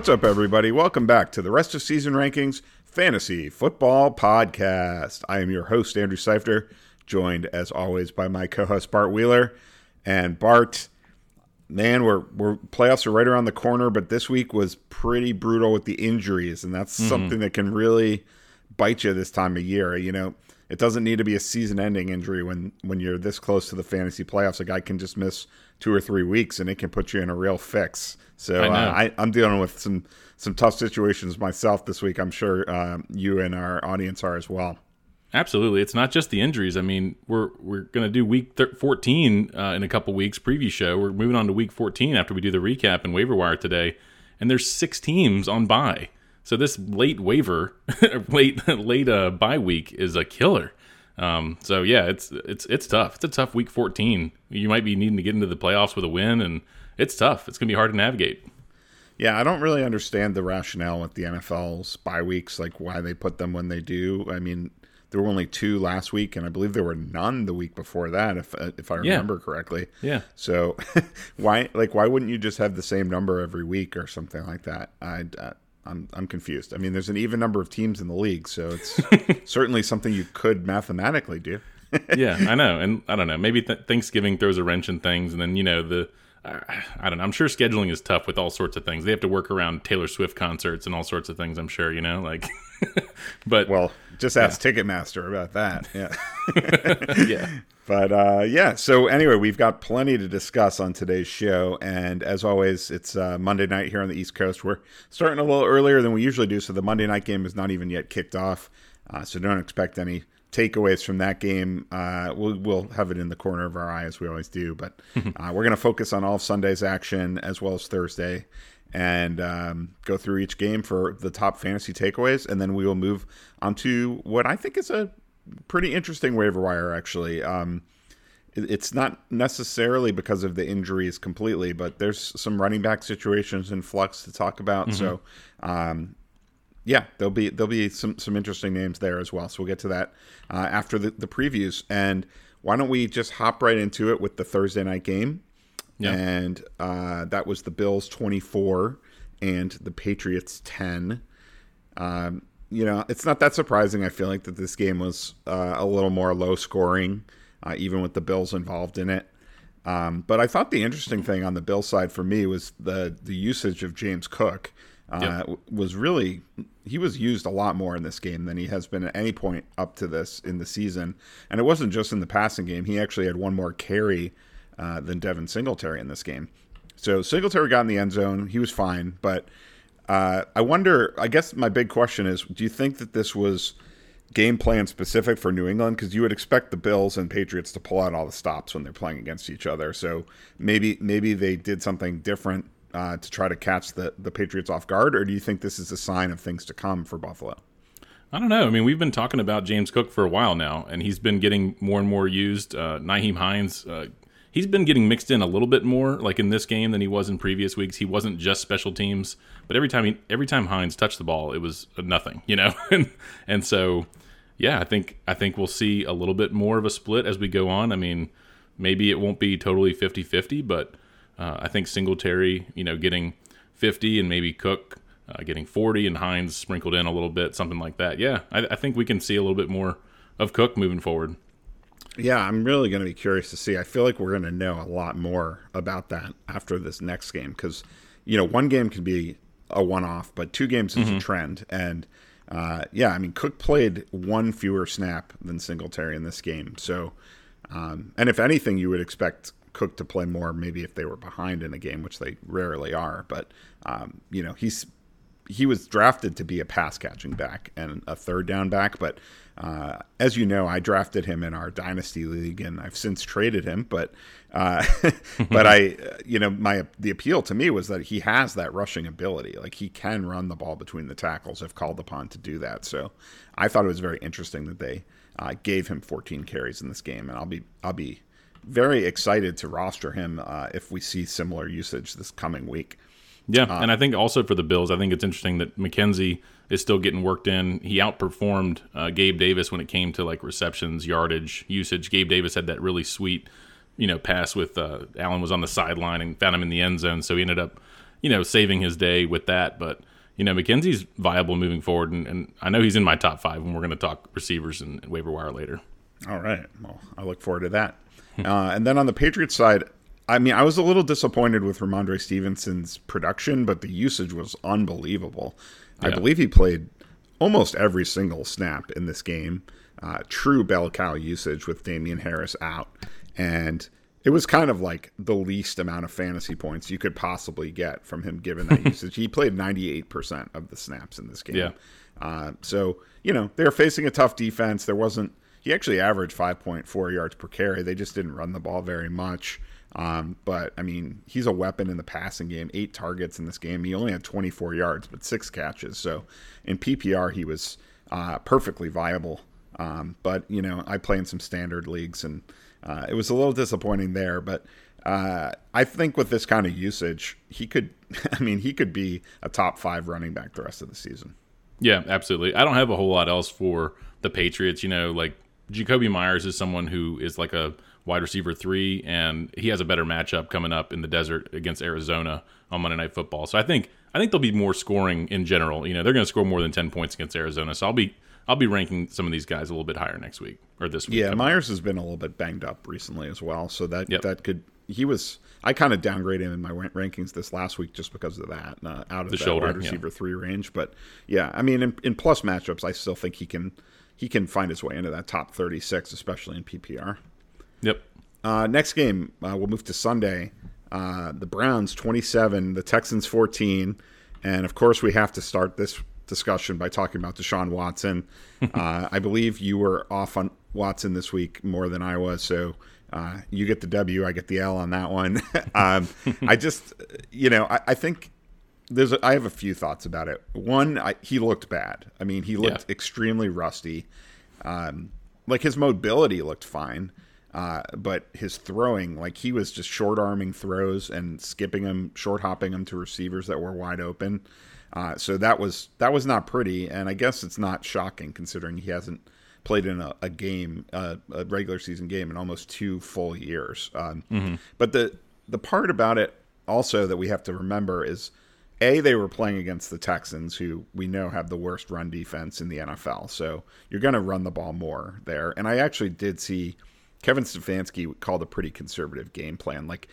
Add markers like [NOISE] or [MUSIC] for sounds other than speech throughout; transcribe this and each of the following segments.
What's up, everybody? Welcome back to the rest of season rankings fantasy football podcast. I am your host, Andrew Seifter, joined as always by my co-host Bart Wheeler. And Bart, man, we're we're playoffs are right around the corner, but this week was pretty brutal with the injuries, and that's mm-hmm. something that can really bite you this time of year. You know, it doesn't need to be a season-ending injury when when you're this close to the fantasy playoffs. A guy can just miss two or three weeks, and it can put you in a real fix. So I uh, I, I'm dealing with some some tough situations myself this week. I'm sure uh, you and our audience are as well. Absolutely, it's not just the injuries. I mean, we're we're going to do week 14 uh, in a couple weeks preview show. We're moving on to week 14 after we do the recap and waiver wire today, and there's six teams on bye. So this late waiver, [LAUGHS] late late uh, bye week is a killer. Um, so yeah, it's it's it's tough. It's a tough week 14. You might be needing to get into the playoffs with a win, and it's tough. It's gonna be hard to navigate. Yeah, I don't really understand the rationale with the NFL's bye weeks, like why they put them when they do. I mean, there were only two last week, and I believe there were none the week before that, if uh, if I remember yeah. correctly. Yeah. So [LAUGHS] why like why wouldn't you just have the same number every week or something like that? I. Uh, I'm I'm confused. I mean, there's an even number of teams in the league, so it's [LAUGHS] certainly something you could mathematically do. [LAUGHS] yeah, I know, and I don't know. Maybe th- Thanksgiving throws a wrench in things, and then you know the I don't know. I'm sure scheduling is tough with all sorts of things. They have to work around Taylor Swift concerts and all sorts of things. I'm sure you know, like. [LAUGHS] but well, just ask yeah. Ticketmaster about that. Yeah. [LAUGHS] [LAUGHS] yeah. But uh, yeah. So anyway, we've got plenty to discuss on today's show, and as always, it's uh, Monday night here on the East Coast. We're starting a little earlier than we usually do, so the Monday night game is not even yet kicked off. Uh, so don't expect any takeaways from that game. Uh, we'll, we'll have it in the corner of our eye as we always do, but [LAUGHS] uh, we're going to focus on all of Sunday's action as well as Thursday and um, go through each game for the top fantasy takeaways, and then we will move on to what I think is a pretty interesting waiver wire. Actually, um, it's not necessarily because of the injuries completely, but there's some running back situations in flux to talk about. Mm-hmm. So, um, yeah, there'll be there'll be some some interesting names there as well. So we'll get to that uh, after the, the previews. And why don't we just hop right into it with the Thursday night game? Yeah. And uh, that was the Bills twenty four and the Patriots ten. Um, you know, it's not that surprising. I feel like that this game was uh, a little more low scoring, uh, even with the Bills involved in it. Um, but I thought the interesting thing on the Bill side for me was the the usage of James Cook uh, yep. was really he was used a lot more in this game than he has been at any point up to this in the season. And it wasn't just in the passing game; he actually had one more carry uh, than Devin Singletary in this game. So Singletary got in the end zone; he was fine. But uh, I wonder. I guess my big question is: Do you think that this was game plan specific for New England? Because you would expect the Bills and Patriots to pull out all the stops when they're playing against each other. So maybe maybe they did something different uh, to try to catch the, the Patriots off guard, or do you think this is a sign of things to come for Buffalo? I don't know. I mean, we've been talking about James Cook for a while now, and he's been getting more and more used. Uh, Nyheim Hines, uh, he's been getting mixed in a little bit more, like in this game, than he was in previous weeks. He wasn't just special teams, but every time he, every time Hines touched the ball, it was nothing, [LAUGHS] you know. and, and so, yeah, I think I think we'll see a little bit more of a split as we go on. I mean, maybe it won't be totally 50-50, but uh, I think Singletary, you know, getting 50 and maybe Cook uh, getting 40 and Hines sprinkled in a little bit, something like that. Yeah, I, I think we can see a little bit more of Cook moving forward. Yeah, I'm really going to be curious to see. I feel like we're going to know a lot more about that after this next game because, you know, one game can be a one off, but two games is mm-hmm. a trend. And, uh, yeah, I mean, Cook played one fewer snap than Singletary in this game. So, um, and if anything, you would expect Cook to play more, maybe if they were behind in a game, which they rarely are. But um, you know, he's he was drafted to be a pass catching back and a third down back. But uh, as you know, I drafted him in our dynasty league, and I've since traded him. But uh, [LAUGHS] but I, you know, my the appeal to me was that he has that rushing ability. Like he can run the ball between the tackles if called upon to do that. So I thought it was very interesting that they uh, gave him 14 carries in this game, and I'll be I'll be very excited to roster him uh, if we see similar usage this coming week. Yeah, uh, and I think also for the Bills, I think it's interesting that McKenzie is still getting worked in. He outperformed uh, Gabe Davis when it came to like receptions, yardage, usage. Gabe Davis had that really sweet, you know, pass with uh, Allen was on the sideline and found him in the end zone, so he ended up you know, saving his day with that. But you know, McKenzie's viable moving forward, and, and I know he's in my top five. And we're going to talk receivers and waiver wire later. All right. Well, I look forward to that. Uh, and then on the Patriots side, I mean, I was a little disappointed with Rhamondre Stevenson's production, but the usage was unbelievable. Yeah. I believe he played almost every single snap in this game. Uh, true bell cow usage with Damien Harris out. And it was kind of like the least amount of fantasy points you could possibly get from him given that [LAUGHS] usage. He played 98% of the snaps in this game. Yeah. Uh, so, you know, they're facing a tough defense. There wasn't, he actually averaged 5.4 yards per carry. They just didn't run the ball very much. Um, but, I mean, he's a weapon in the passing game. Eight targets in this game. He only had 24 yards, but six catches. So in PPR, he was uh, perfectly viable. Um, but, you know, I play in some standard leagues and, uh, it was a little disappointing there, but uh, I think with this kind of usage, he could. [LAUGHS] I mean, he could be a top five running back the rest of the season. Yeah, absolutely. I don't have a whole lot else for the Patriots. You know, like Jakobi Meyers is someone who is like a wide receiver three, and he has a better matchup coming up in the desert against Arizona on Monday Night Football. So I think I think there'll be more scoring in general. You know, they're going to score more than ten points against Arizona. So I'll be I'll be ranking some of these guys a little bit higher next week or this week. Yeah, Meyers has been a little bit banged up recently as well, so that yep. that could he was I kind of downgraded him in my rankings this last week just because of that uh, out of the shoulder, wide receiver yeah. three range. But yeah, I mean in, in plus matchups, I still think he can he can find his way into that top thirty six, especially in PPR. Yep. Uh, next game, uh, we'll move to Sunday. Uh, the Browns twenty seven, the Texans fourteen, and of course we have to start this discussion by talking about Deshaun Watson. [LAUGHS] uh, I believe you were off on Watson this week more than I was, so uh, you get the W, I get the L on that one. [LAUGHS] um, I just, you know, I, I think there's, a, I have a few thoughts about it. One, I, he looked bad. I mean, he looked yeah. extremely rusty. Um, like his mobility looked fine. Uh, but his throwing, like he was just short arming throws and skipping them, short hopping them to receivers that were wide open. Uh, so that was that was not pretty, and I guess it's not shocking considering he hasn't played in a, a game, uh, a regular season game, in almost two full years. Um, mm-hmm. But the the part about it also that we have to remember is, a they were playing against the Texans, who we know have the worst run defense in the NFL. So you're going to run the ball more there. And I actually did see Kevin Stefanski called a pretty conservative game plan, like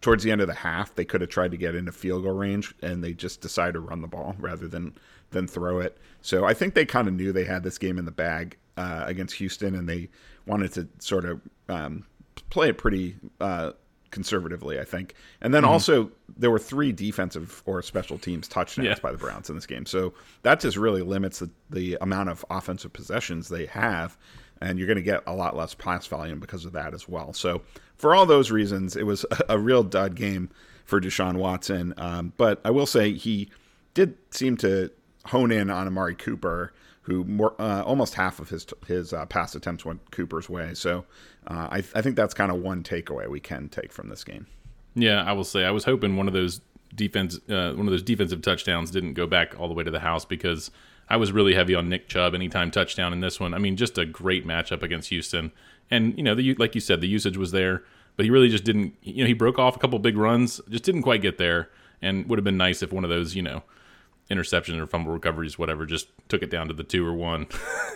towards the end of the half, they could have tried to get into field goal range, and they just decided to run the ball rather than than throw it. So I think they kind of knew they had this game in the bag uh, against Houston, and they wanted to sort of um, play it pretty uh, conservatively, I think. And then mm-hmm. also there were three defensive or special teams touchdowns yeah. by the Browns in this game, so that just really limits the, the amount of offensive possessions they have and you're going to get a lot less pass volume because of that as well. So for all those reasons, it was a, [LAUGHS] a real dud game for Deshaun Watson. Um, but I will say he did seem to hone in on Amari Cooper, who more, uh, almost half of his his uh, pass attempts went Cooper's way. So uh, I, I think that's kind of one takeaway we can take from this game. Yeah, I will say I was hoping one of those defense uh, one of those defensive touchdowns didn't go back all the way to the house because I was really heavy on Nick Chubb anytime touchdown in this one. I mean, just a great matchup against Houston. And you know, the, like you said, the usage was there, but he really just didn't. You know, he broke off a couple big runs, just didn't quite get there. And would have been nice if one of those, you know, interception or fumble recoveries, whatever, just took it down to the two or one.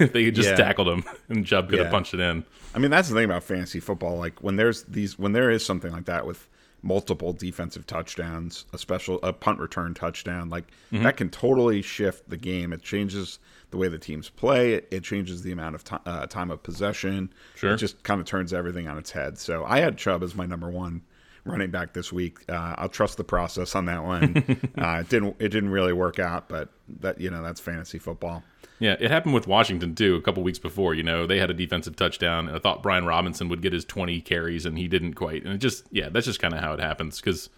if [LAUGHS] they just yeah. tackled him [LAUGHS] and Chubb could yeah. have punched it in. I mean, that's the thing about fantasy football. Like when there's these, when there is something like that with multiple defensive touchdowns, a special a punt return touchdown, like mm-hmm. that can totally shift the game. It changes the way the teams play. It, it changes the amount of t- uh, time of possession. Sure. It just kind of turns everything on its head. So I had Chubb as my number one running back this week. Uh, I'll trust the process on that one. [LAUGHS] uh, it didn't it didn't really work out, but that you know that's fantasy football. Yeah, it happened with Washington too. A couple weeks before, you know, they had a defensive touchdown, and I thought Brian Robinson would get his 20 carries, and he didn't quite. And it just, yeah, that's just kind of how it happens. Because,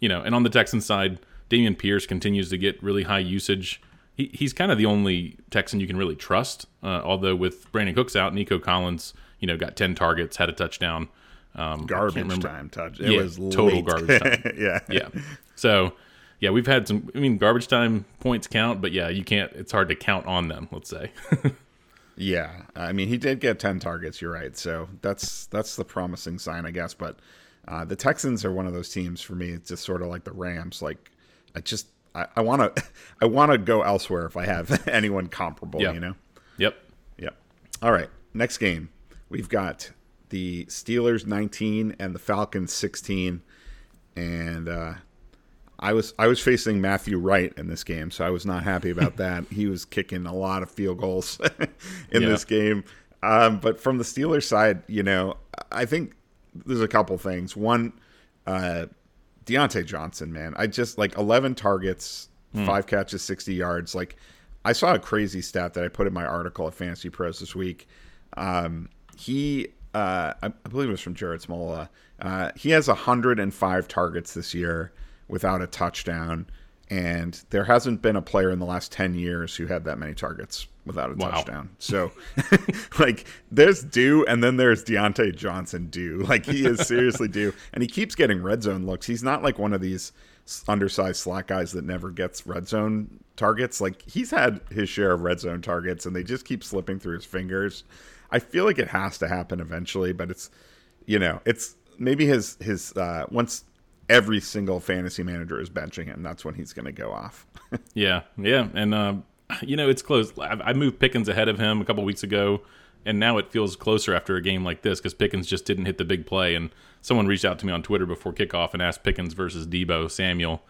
you know, and on the Texan side, Dameon Pierce continues to get really high usage. He, he's kind of the only Texan you can really trust. Uh, although with Brandin Cooks out, Nico Collins, you know, got 10 targets, had a touchdown. Um, garbage time touch. It yeah, was total late. garbage time. [LAUGHS] yeah, yeah. So yeah, we've had some. I mean, garbage time points count, but yeah, you can't. It's hard to count on them. Let's say. [LAUGHS] yeah, I mean, he did get ten targets. You're right. So that's that's the promising sign, I guess. But uh, the Texans are one of those teams for me. It's just sort of like the Rams. Like I just I want to I want to [LAUGHS] go elsewhere if I have anyone comparable. Yep. You know. Yep. Yep. All right. Next game, we've got the Steelers 19 and the Falcons 16, and uh, I was I was facing Matthew Wright in this game, so I was not happy about [LAUGHS] that. he was kicking a lot of field goals [LAUGHS] in yeah. this game. Um, but from the Steelers side, you know, I think there's a couple things. One, uh, Diontae Johnson, man, I just like 11 targets, hmm. five catches, 60 yards. Like, I saw a crazy stat that I put in my article at Fantasy Pros this week. Um, he, uh, I, believe it was from Jared Smola. Uh, he has 105 targets this year without a touchdown. And there hasn't been a player in the last 10 years who had that many targets without a wow. touchdown. So, [LAUGHS] like, there's due, and then there's Diontae Johnson due. [LAUGHS] Like, he is seriously due. And he keeps getting red zone looks. He's not like one of these undersized slot guys that never gets red zone targets. Like, he's had his share of red zone targets, and they just keep slipping through his fingers. I feel like it has to happen eventually, but it's, you know, it's maybe his, his, uh, once every single fantasy manager is benching him, that's when he's going to go off. [LAUGHS] yeah, yeah, and uh, you know it's close. I moved Pickens ahead of him a couple weeks ago, and now it feels closer after a game like this because Pickens just didn't hit the big play. And someone reached out to me on Twitter before kickoff and asked Pickens versus Deebo Samuel,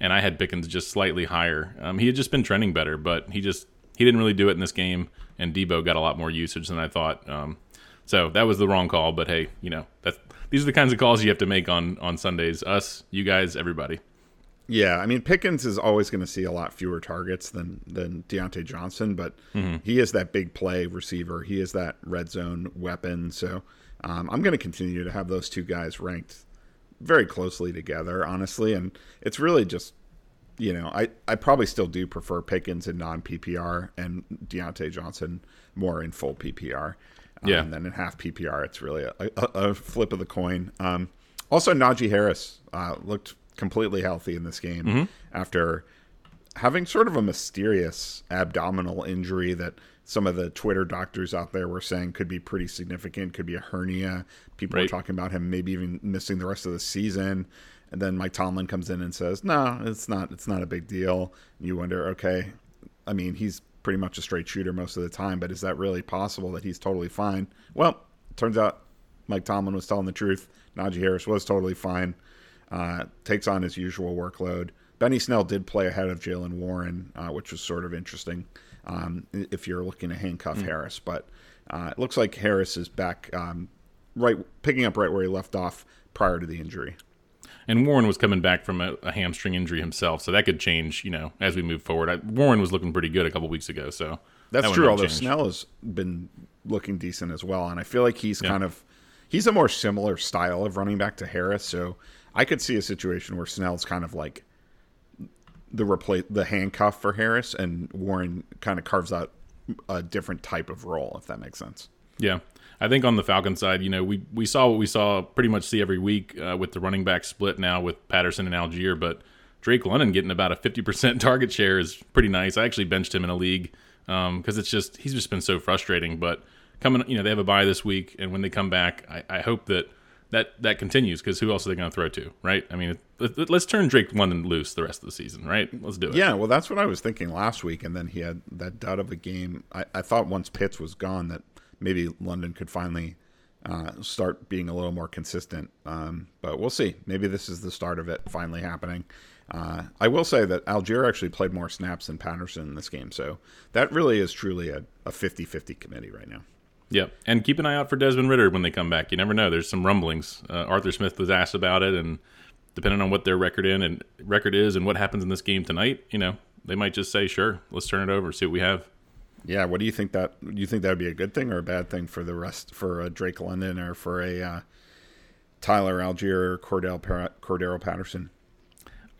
and I had Pickens just slightly higher. Um, he had just been trending better, but he just he didn't really do it in this game, and Deebo got a lot more usage than I thought. Um, so that was the wrong call, but hey, you know that's these are the kinds of calls you have to make on on Sundays. Us, you guys, everybody. Yeah, I mean Pickens is always going to see a lot fewer targets than than Diontae Johnson, but mm-hmm. he is that big play receiver. He is that red zone weapon. So um, I'm going to continue to have those two guys ranked very closely together, honestly. And it's really just, you know, I I probably still do prefer Pickens in non PPR and Diontae Johnson more in full PPR. Um, yeah. And then in half PPR, it's really a, a, a flip of the coin. Um, also, Najee Harris uh, looked completely healthy in this game mm-hmm. after having sort of a mysterious abdominal injury that some of the Twitter doctors out there were saying could be pretty significant, could be a hernia. People right. were talking about him maybe even missing the rest of the season. And then Mike Tomlin comes in and says, "No, it's not. It's not a big deal." And you wonder, okay, I mean, he's pretty much a straight shooter most of the time, but is that really possible that he's totally fine? Well, turns out Mike Tomlin was telling the truth. Najee Harris was totally fine. Uh, takes on his usual workload. Benny Snell did play ahead of Jaylen Warren, uh, which was sort of interesting um, if you're looking to handcuff mm. Harris. But uh, it looks like Harris is back, um, right, picking up right where he left off prior to the injury. And Warren was coming back from a, a, hamstring injury himself, so that could change, you know, as we move forward. I, Warren was looking pretty good a couple weeks ago, so that's that true. Although change. Snell has been looking decent as well, and I feel like he's yeah. kind of he's a more similar style of running back to Harris. So I could see a situation where Snell's kind of like the replace the handcuff for Harris, and Warren kind of carves out a different type of role, if that makes sense. Yeah, I think on the Falcon side, you know, we we saw what we saw pretty much see every week uh, with the running back split now with Patterson and Allgeier, but Drake London getting about a 50% [LAUGHS] target share is pretty nice. I actually benched him in a league because um, it's just he's just been so frustrating. But coming, you know, they have a bye this week, and when they come back, I, I hope that that that continues because who else are they going to throw to, right? I mean, let, us turn Drake London loose the rest of the season, right? Let's do it. Yeah, well, that's what I was thinking last week, and then he had that dud of a game. I, I thought once Pitts was gone that maybe London could finally uh, start being a little more consistent. Um, but we'll see. Maybe this is the start of it finally happening. Uh, I will say that Allgeier actually played more snaps than Patterson in this game. So that really is truly a, a 50 50 committee right now. Yep. And keep an eye out for Desmond Ridder when they come back. You never know. There's some rumblings. Uh, Arthur Smith was asked about it, and depending on what their record in and record is and what happens in this game tonight, you know, they might just say, "Sure, let's turn it over, see what we have." Yeah, what do you think that? You think that would be a good thing or a bad thing for the rest for a Drake London or for a uh, Tyler Allgeier or Cordell Cordarrelle Patterson?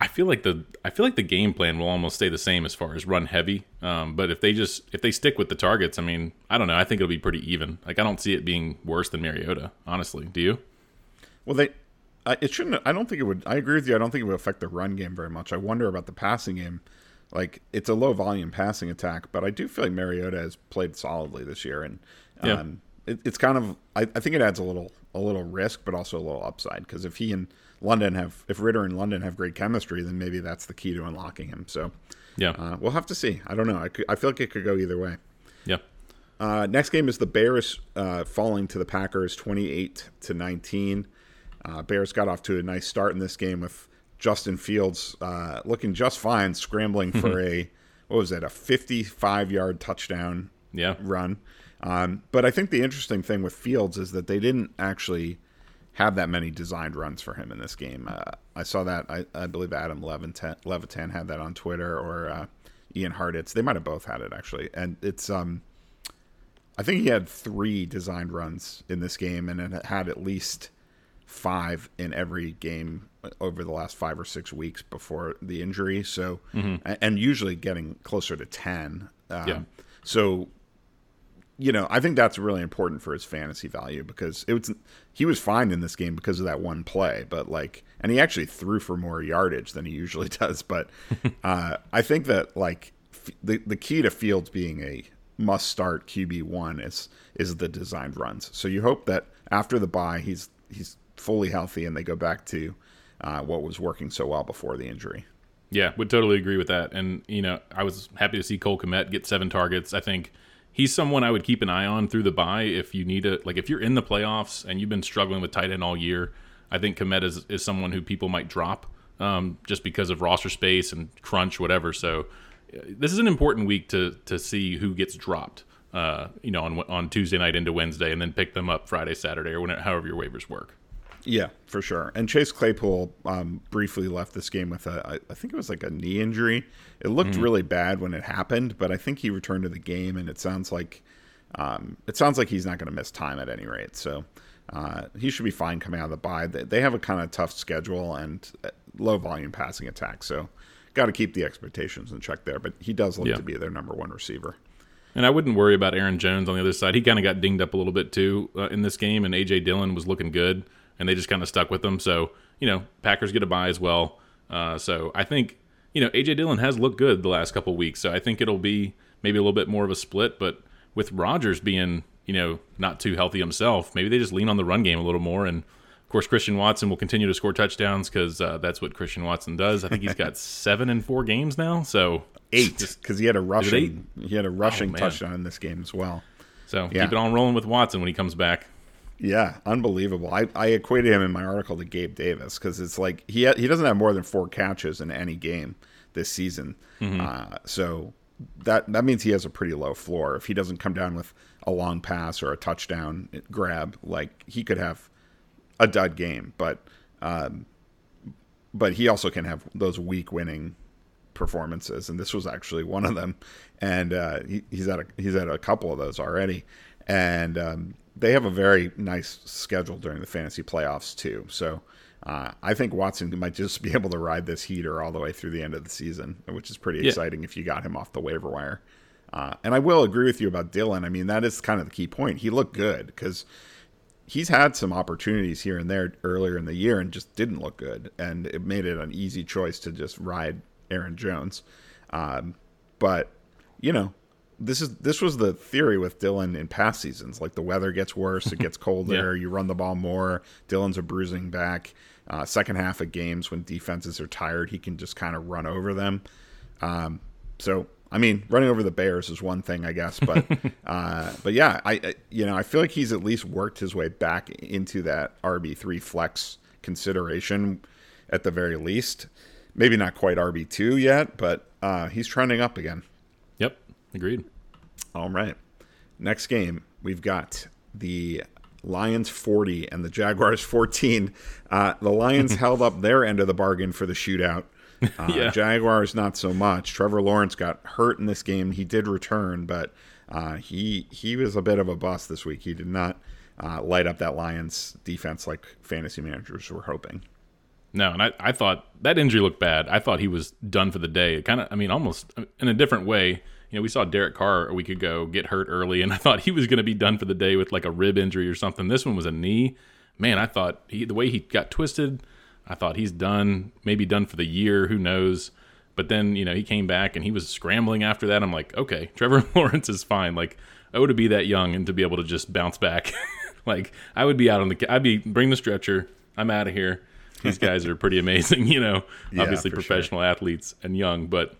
I feel like the I feel like the game plan will almost stay the same as far as run heavy. Um, but if they just if they stick with the targets, I mean, I don't know. I think it'll be pretty even. Like I don't see it being worse than Mariota. Honestly, do you? Well, they it shouldn't. I don't think it would. I agree with you. I don't think it would affect the run game very much. I wonder about the passing game like it's a low volume passing attack, but I do feel like Mariota has played solidly this year, and yeah. um, it, it's kind of I, I, think it adds a little a little risk, but also a little upside because if he and London have if Ridder and London have great chemistry, then maybe that's the key to unlocking him. So yeah, uh, we'll have to see. I don't know. I, could, I feel like it could go either way. Yeah. Uh, next game is the Bears uh, falling to the Packers, twenty-eight to nineteen. Uh, Bears got off to a nice start in this game with Justin Fields uh, looking just fine, scrambling [LAUGHS] for a what was it, a fifty-five-yard touchdown yeah. run. Um, but I think the interesting thing with Fields is that they didn't actually have that many designed runs for him in this game. Uh, I saw that. I, I believe Adam Levitan, Levitan had that on Twitter, or uh, Ian Hartitz. They might have both had it actually, and it's. Um, I think he had three designed runs in this game, and it had at least five in every game over the last five or six weeks before the injury. So, mm-hmm. and usually getting closer to ten. Um, yeah. So you know, I think that's really important for his fantasy value because it was he was fine in this game because of that one play, but like, and he actually threw for more yardage than he usually [LAUGHS] does. But [LAUGHS] uh, I think that like f- the the key to Fields being a must start QB one is is the designed runs. So you hope that after the buy, he's he's fully healthy and they go back to uh, what was working so well before the injury. Yeah, would totally agree with that. And you know, I was happy to see Cole Kmet get seven targets. I think he's someone I would keep an eye on through the bye if you need it. Like if you're in the playoffs and you've been struggling with tight end all year, I think Kmet is, is someone who people might drop um, just because of roster space and crunch, whatever. So uh, this is an important week to to see who gets dropped. Uh, you know, on on Tuesday night into Wednesday, and then pick them up Friday, Saturday, or whenever, however your waivers work. Yeah, for sure. And Chase Claypool um, briefly left this game with a, I think it was like a knee injury. It looked mm-hmm. really bad when it happened, but I think he returned to the game, and it sounds like um, it sounds like he's not going to miss time at any rate. So uh, he should be fine coming out of the bye. They, they have a kind of tough schedule and uh, low volume passing attack, so got to keep the expectations in check there. But he does look yeah. to be their number one receiver. And I wouldn't worry about Aaron Jones on the other side. He kind of got dinged up a little bit too uh, in this game, and AJ Dillon was looking good and they just kind of stuck with them. So you know, Packers get a buy as well. Uh, so I think you know AJ Dillon has looked good the last couple weeks. So I think it'll be maybe a little bit more of a split. But with Rodgers being you know not too healthy himself, maybe they just lean on the run game a little more. And of course, Christian Watson will continue to score touchdowns because uh, that's what Christian Watson does. I think he's got [LAUGHS] seven in four games now. So eight because he had a rushing he had a rushing oh, touchdown in this game as well. So yeah. keep it on rolling with Watson when he comes back. Yeah, unbelievable. I, I equated him in my article to Gabe Davis because it's like he ha- he doesn't have more than four catches in any game this season. Mm-hmm. Uh, so that that means he has a pretty low floor. If he doesn't come down with a long pass or a touchdown grab, like he could have a dud game. But um, but he also can have those weak winning performances, and this was actually one of them. And uh, he, he's at a, he's at a couple of those already. And um, they have a very nice schedule during the fantasy playoffs too. So uh, I think Watson might just be [LAUGHS] able to ride this heater all the way through the end of the season, which is pretty yeah. exciting if you got him off the waiver wire. Uh, and I will agree with you about Dillon. I mean, that is kind of the key point. He looked good because he's had some opportunities here and there earlier in the year and just didn't look good. And it made it an easy choice to just ride Aaron Jones. Um, but, you know, this is this was the theory with Dillon in past seasons. Like the weather gets worse, it gets [LAUGHS] colder, yeah. you run the ball more. Dillon's a bruising back. Uh, second half of games when defenses are tired, he can just kind of run over them. Um, so I mean, running over the Bears is one thing, I guess, but [LAUGHS] uh, but yeah, I, I you know I feel like he's at least worked his way back into that RB three flex consideration at the very least. Maybe not quite RB two yet, but uh, he's trending up again. Agreed. All right. Next game, we've got the Lions 40 and the Jaguars 14. Uh, the Lions [LAUGHS] held up their end of the bargain for the shootout. Uh, yeah. Jaguars not so much. Trevor Lawrence got hurt in this game. He did return, but uh, he he was a bit of a bust this week. He did not uh, light up that Lions defense like fantasy managers were hoping. No, and I, I thought that injury looked bad. I thought he was done for the day. It Kind of, I mean, almost in a different way you know, we saw Derek Carr a week ago get hurt early, and I thought he was going to be done for the day with like a rib injury or something. This one was a knee. Man, I thought he, the way he got twisted, I thought he's done, maybe done for the year. Who knows? But then, you know, he came back and he was scrambling after that. I'm like, okay, [LAUGHS] Trevor Lawrence is fine. Like, oh, to be that young and to be able to just bounce back. [LAUGHS] like, I would be out on the, I'd be, bring the stretcher. I'm out of here. these guys are pretty amazing. [LAUGHS] You know, yeah, obviously professional sure. athletes and young, but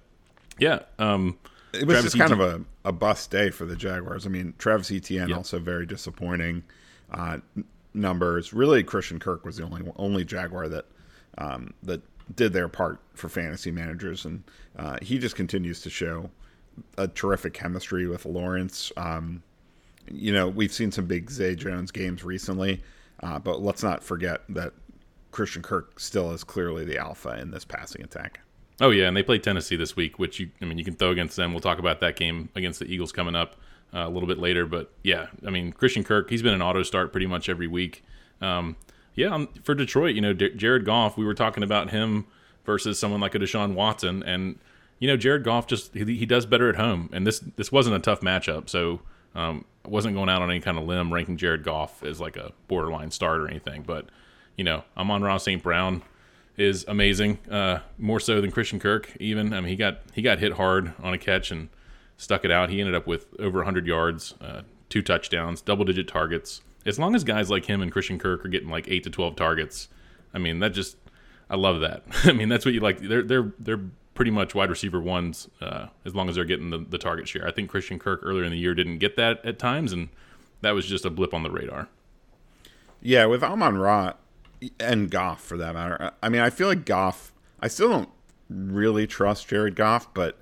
yeah. Um, it was Travis just kind of a, a bust day for the Jaguars. I mean, Travis Etienne yep. also very disappointing uh, numbers. Really, Christian Kirk was the only only Jaguar that um, that did their part for fantasy managers, and uh, he just continues to show a terrific chemistry with Lawrence. Um, you know, we've seen some big Zay Jones games recently, uh, but let's not forget that Christian Kirk still is clearly the alpha in this passing attack. Oh yeah, and they play Tennessee this week, which you I mean you can throw against them. We'll talk about that game against the Eagles coming up uh, a little bit later. But yeah, I mean Christian Kirk, he's been an auto start pretty much every week. Um, yeah, um, for Detroit, you know D- Jared Goff, we were talking about him versus someone like a Deshaun Watson, and you know Jared Goff just he, he does better at home, and this this wasn't a tough matchup, so um, I wasn't going out on any kind of limb ranking Jared Goff as like a borderline start or anything, but you know Amon-Ra St. Brown is amazing, uh, more so than Christian Kirk. Even I mean, he got he got hit hard on a catch and stuck it out. He ended up with over 100 yards, uh, two touchdowns, double digit targets. As long as guys like him and Christian Kirk are getting like eight to 12 targets, I mean that just I love that. [LAUGHS] I mean that's what you like. They're they're they're pretty much wide receiver ones uh, as long as they're getting the, the target share. I think Christian Kirk earlier in the year didn't get that at times, and that was just a blip on the radar. Yeah, with Amon Ra, and Goff for that matter. I mean, I feel like Goff. I still don't really trust Jared Goff, but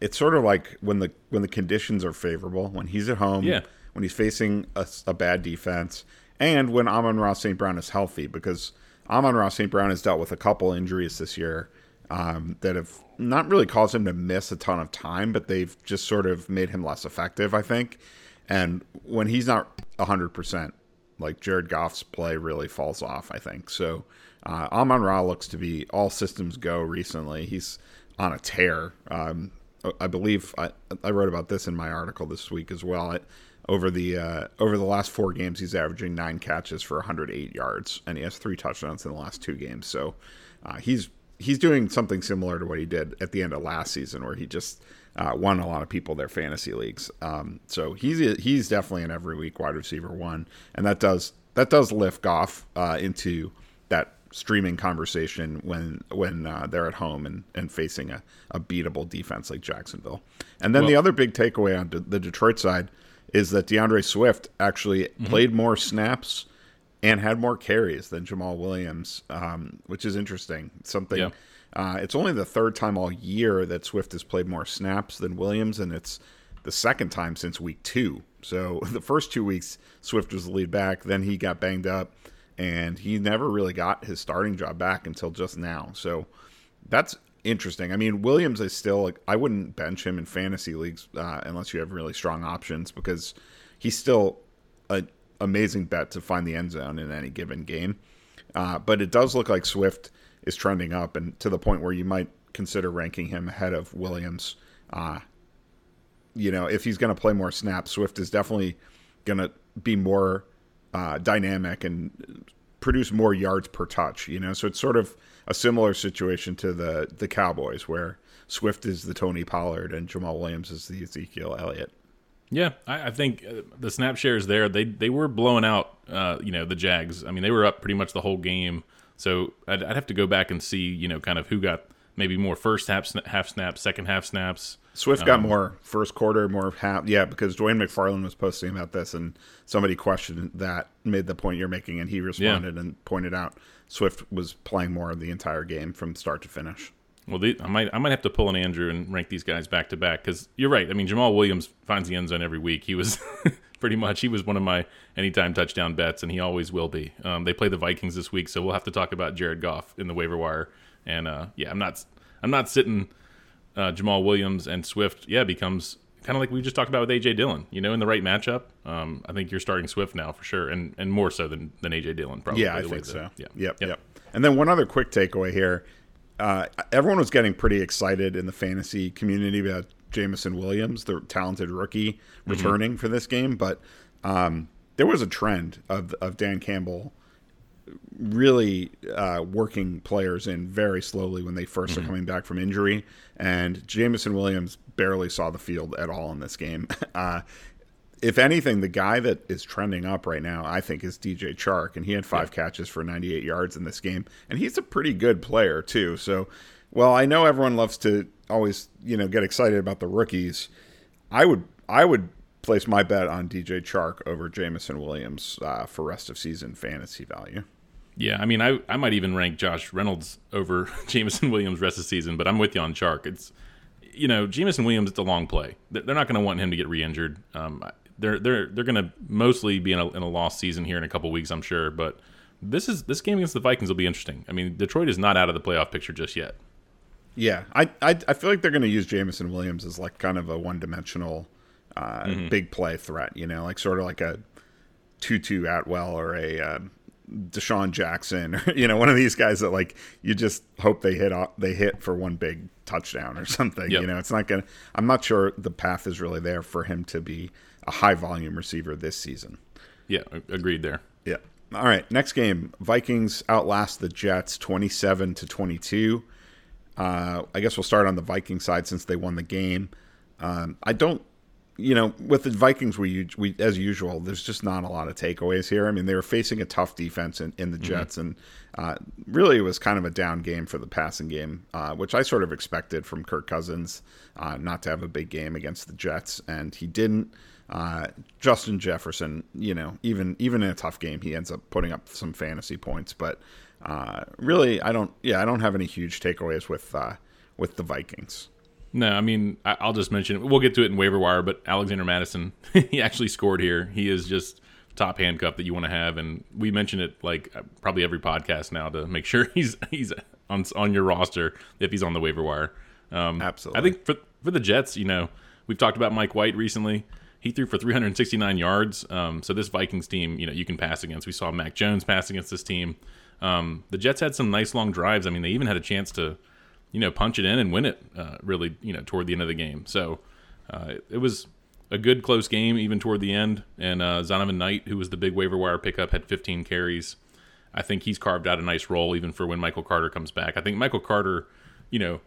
it's sort of like when the when the conditions are favorable, when he's at home, yeah. when he's facing a, a bad defense, and when Amon-Ra St. Brown is healthy, because Amon-Ra St. Brown has dealt with a couple injuries this year um, that have not really caused him to miss a ton of time, but they've just sort of made him less effective, I think. And when he's not 100%, like Jared Goff's play really falls off, I think. So uh, Amon Ra looks to be all systems go recently. He's on a tear. Um, I believe I, I, wrote about this in my article this week as well. Over the uh, over the last four games, he's averaging nine catches for 108 yards, and he has three touchdowns in the last two games. So uh, he's he's doing something similar to what he did at the end of last season, where he just uh, won a lot of people their fantasy leagues. Um, so he's he's definitely an every week wide receiver one, and that does that does lift Goff uh, into that streaming conversation when when uh, they're at home and, and facing a, a beatable defense like Jacksonville. And then well, the other big takeaway on the Detroit side is that D'Andre Swift actually mm-hmm. played more snaps and had more carries than Jamaal Williams, um, which is interesting. Something. Yeah. Uh, it's only the third time all year that Swift has played more snaps than Williams, and it's the second time since week two. So [LAUGHS] the first two weeks, Swift was the lead back. Then he got banged up, and he never really got his starting job back until just now. So that's interesting. I mean, Williams is still like I wouldn't bench him in fantasy leagues uh, unless you have really strong options because he's still an amazing bet to find the end zone in any given game. Uh, but it does look like Swift is trending up, and to the point where you might consider ranking him ahead of Williams. Uh, you know, if he's going to play more snaps, Swift is definitely going to be more uh, dynamic and produce more yards per touch. You know, so it's sort of a similar situation to the the Cowboys, where Swift is the Tony Pollard and Jamaal Williams is the Ezekiel Elliott. Yeah, I, I think uh, the snap shares there they they were blowing out. Uh, you know, the Jags. I mean, they were up pretty much the whole game. So I'd, I'd, have to go back and see, you know, kind of who got maybe more first half half snaps, second half snaps. Swift got um, more first quarter, more half. Yeah, because Dwain McFarland was posting about this, and somebody questioned that, made the point you're making, and he responded yeah. and pointed out Swift was playing more of the entire game from start to finish. Well, the, I might I might have to pull an Andrew and rank these guys back to back because you're right. I mean, Jamaal Williams finds the end zone every week. He was [LAUGHS] pretty much he was one of my anytime touchdown bets, and he always will be. Um, they play the Vikings this week, so we'll have to talk about Jared Goff in the waiver wire. And uh, yeah, I'm not I'm not sitting uh, Jamaal Williams and Swift. Yeah, becomes kind of like we just talked about with AJ Dillon. You know, in the right matchup, um, I think you're starting Swift now for sure, and and more so than than AJ Dillon probably. Yeah, I think so. yeah. Yep, yep. Yep. And then one other quick takeaway here uh, everyone was getting pretty excited in the fantasy community about Jameson Williams, the talented rookie, mm-hmm. returning mm-hmm. for this game. But um, there was a trend of, of Dan Campbell really uh, working players in very slowly when they 1st mm-hmm. are coming back from injury. And Jameson Williams barely saw the field at all in this game. [LAUGHS] Uh, if anything, the guy that is trending up right now, I think, is DJ Chark, and he had five yeah. catches for 98 yards in this game, and he's a pretty good player too. So, well, I know everyone loves to always, you know, get excited about the rookies. I would, I would place my bet on DJ Chark over Jameson Williams uh, for rest of season fantasy value. Yeah, I mean, I, I might even rank Josh Reynolds over [LAUGHS] Jameson Williams rest of season, but I'm with you on Chark. It's you know, Jameson Williams, it's a long play. They're not going to want him to get re-injured. Um, they're they're they're going to mostly be in a, in a lost season here in a couple weeks, I'm sure. But this is this game against the Vikings will be interesting. I mean, Detroit is not out of the playoff picture just yet. Yeah, I I, I feel like they're going to use Jameson Williams as like kind of a one dimensional uh, mm-hmm. big play threat. You know, like sort of like a Tutu Atwell or a uh, DeSean Jackson or you know one of these guys that like you just hope they hit off, they hit for one big touchdown or something. Yep. You know, it's not gonna. I'm not sure the path is really there for him to be a high volume receiver this season. Yeah, agreed there. Yeah. All right, next game. Vikings outlast the Jets 27 to 22. Uh, I guess we'll start on the Viking side since they won the game. Um, I don't you know, with the Vikings, we we as usual, there's just not a lot of takeaways here. I mean, they were facing a tough defense in, in the mm-hmm. Jets, mm-hmm. and uh, really it was kind of a down game for the passing game, uh, which I sort of expected from Kirk Cousins uh, not to have a big game against the Jets, and he didn't. Uh, Justin Jefferson, you know, even even in a tough game, he ends up putting up some fantasy points, but uh, really, I don't. Yeah, I don't have any huge takeaways with uh, with the Vikings. No, I mean I'll just mention we'll get to it in waiver wire, but Alexander Mattison, [LAUGHS] he actually scored here. He is just top handcuff that you want to have, and we mention it like uh, probably every podcast now to make [LAUGHS] sure he's he's on on your roster if he's on the waiver wire. Um, Absolutely. I think for for the Jets, you know, we've talked about Mike White recently. He threw for 369 yards. Um, so this Vikings team, you know, you can pass against. We saw Mac Jones pass against this team. Um, the Jets had some nice long drives. I mean, they even had a chance to you know, punch it in and win it uh, really, you know, toward the end of the game. So uh, it was a good close game even toward the end. And uh, Zonovan Knight, who was the big waiver wire pickup, had 15 carries. I think he's carved out a nice role even for when Michael Carter comes back. I think Michael Carter, you know,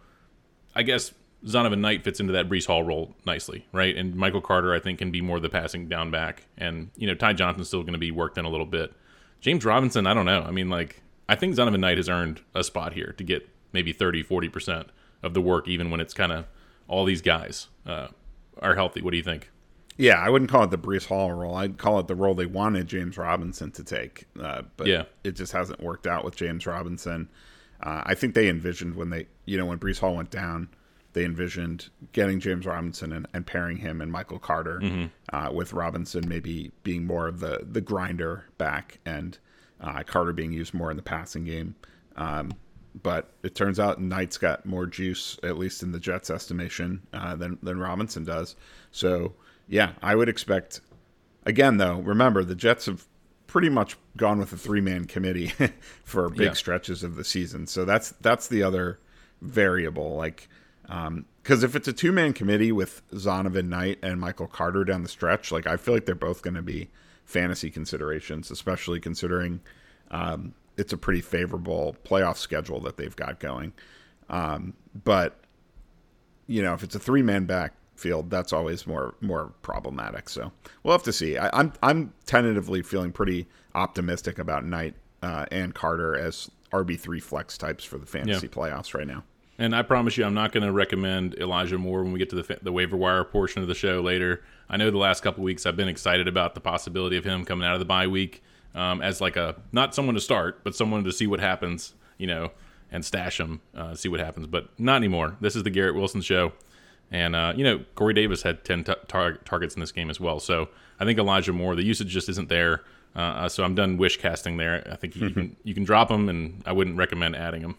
I guess Zonovan Knight fits into that Breece Hall role nicely, right? And Michael Carter, I think, can be more the passing down back. And, you know, Ty Johnson's still going to be worked in a little bit. James Robinson, I don't know. I mean, like, I think Zonovan Knight has earned a spot here to get maybe 30, 40% of the work, even when it's kind of all these guys uh, are healthy. What do you think? Yeah, I wouldn't call it the Breece Hall role. I'd call it the role they wanted James Robinson to take. Uh, but yeah. it just hasn't worked out with James Robinson. Uh, I think they envisioned when they, you know, when Breece Hall went down, they envisioned getting James Robinson and, and pairing him and Michael Carter mm-hmm. uh, with Robinson maybe being more of the the grinder back and uh, Carter being used more in the passing game. Um, but it turns out Knight's got more juice, at least in the Jets' estimation, uh, than than Robinson does. So yeah, I would expect. Again, though, remember the Jets have pretty much gone with a three man committee [LAUGHS] for big yeah. stretches of the season. So that's that's the other variable. Like, because um, if it's a two man committee with Zonovan Knight and Michael Carter down the stretch, like I feel like they're both going to be fantasy considerations, especially considering um, it's a pretty favorable playoff schedule that they've got going. Um, but you know, if it's a three man backfield, that's always more more problematic. So we'll have to see. I, am I'm, I'm tentatively feeling pretty optimistic about Knight uh, and Carter as RB three flex types for the fantasy yeah. playoffs right now. And I promise you, I'm not going to recommend Elijah Moore when we get to the, the waiver wire portion of the show later. I know the last couple weeks I've been excited about the possibility of him coming out of the bye week um, as like a not someone to start, but someone to see what happens, you know, and stash him, uh, see what happens. But not anymore. This is the Garrett Wilson show, and uh, you know Corey Davis had ten t- tar- targets in this game as well. So I think Elijah Moore, the usage just isn't there. Uh, uh so I'm done wish casting there. I think you [LAUGHS] can you can drop him, and I wouldn't recommend adding him.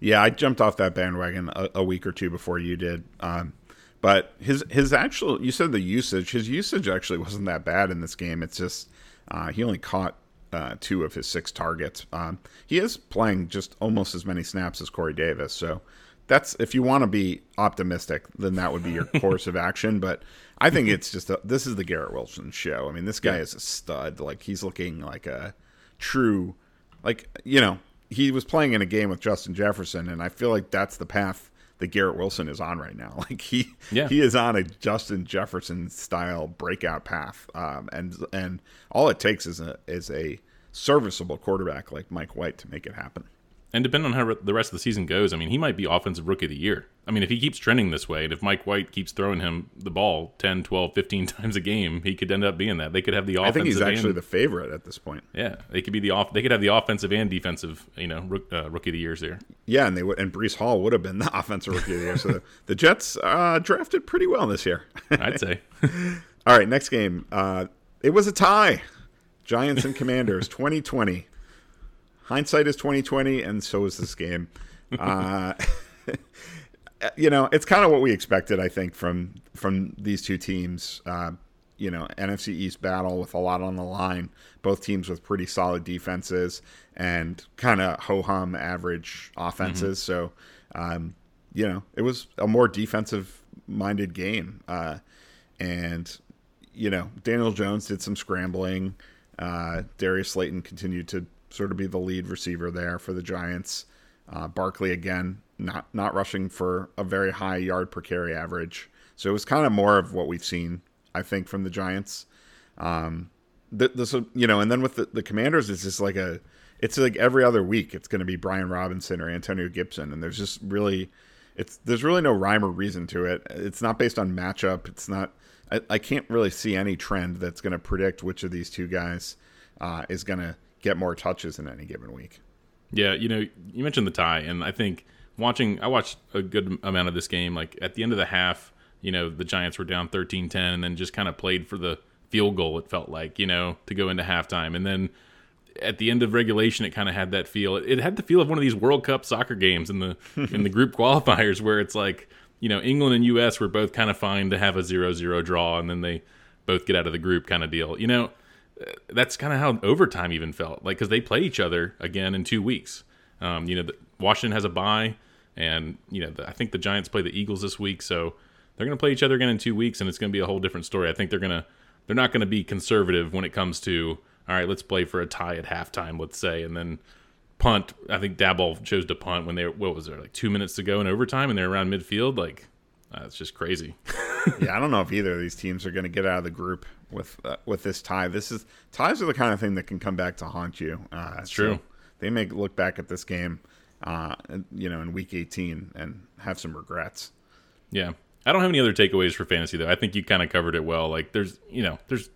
Yeah, I jumped off that bandwagon a, a week or two before you did. Um, but his his actual you said the usage his usage actually wasn't that bad in this game. It's just uh, he only caught uh, two of his six targets. Um, he is playing just almost as many snaps as Corey Davis, so that's if you want to be optimistic, then that would be your [LAUGHS] course of action. But I think it's just a, this is the Garrett Wilson show. I mean, this guy yeah. is a stud. Like he's looking like a true, like you know, he was playing in a game with Justin Jefferson, and I feel like that's the path that Garrett Wilson is on right now. [LAUGHS] Like he Yeah. he is on a Justin Jefferson style breakout path, um, and and all it takes is a is a serviceable quarterback like Mike White to make it happen. And depending on how the rest of the season goes, I mean, he might be offensive rookie of the year. I mean, if he keeps trending this way, and if Mike White keeps throwing him the ball 10, 12, 15 [LAUGHS] times a game, he could end up being that. They could have the offensive I think he's actually and, the favorite at this point. yeah, they could be the off. They could have the offensive and defensive, you know, rook, uh, rookie of the years there. Yeah, and they would, and Breece Hall would have been [LAUGHS] the offensive rookie of the year. So the, the Jets uh, drafted pretty well this year. [LAUGHS] I'd say. All right, next game. Uh, it was a tie. Giants and Commanders, 2020. Hindsight is 2020, and so is this game. Uh, you know, it's kind of what we expected, I think, from from these two teams. Uh, you know, NFC East battle with a lot on the line. Both teams with pretty solid defenses and kind of ho hum average offenses. So, um, you know, it was a more defensive minded game. Uh, and you know, Daniel Jones did some scrambling. Uh, Darius Slayton continued to sort of be the lead receiver there for the Giants. Uh, Barkley again, not not rushing for a very high yard per carry average. So it was kind of more of what we've seen, I think, from the Giants. Um, th- this, you know, and then with the, the Commanders, it's just like a, it's like every other week, it's going to be Brian Robinson or Antonio Gibson, and there's just really, it's there's really no rhyme or reason to it. It's not based on matchup. It's not. I, I can't really see any trend that's going to predict which of these two guys uh, is going to get more touches in any given week. Yeah, you know, you mentioned the tie, and I think watching, I watched a good amount of this game. Like at the end of the half, you know, the Giants were down 13 10 and then just kind of played for the field goal, it felt like, you know, to go into halftime. And then at the end of regulation, it kind of had that feel. It, had the feel of one of these World Cup soccer games in the [LAUGHS] in the group qualifiers where it's like, you know, England and U.S. were both kind of fine to have a 0 0 draw, and then they both get out of the group kind of deal. You know, that's kind of how overtime even felt like because they play each other again in two weeks. Um, you know, the, Washington has a bye, and you know the, I think the Giants play the Eagles this week, so they're going to play each other again in two weeks, and it's going to be a whole different story. I think they're going to they're not going to be conservative when it comes to all right, let's play for a tie at halftime, let's say, and then punt. I think Daboll chose to punt when they what was there like two minutes to go in overtime, and they're around midfield. Like that's just crazy. [LAUGHS] yeah, I don't know if either of these teams are going to get out of the group with uh, with this tie. This is ties are the kind of thing that can come back to haunt you. Uh, That's true. They may look back at this game, uh, you know, in week 18 and have some regrets. Yeah. I don't have any other takeaways for fantasy though. I think you kind of covered it well. Like there's, you know, there's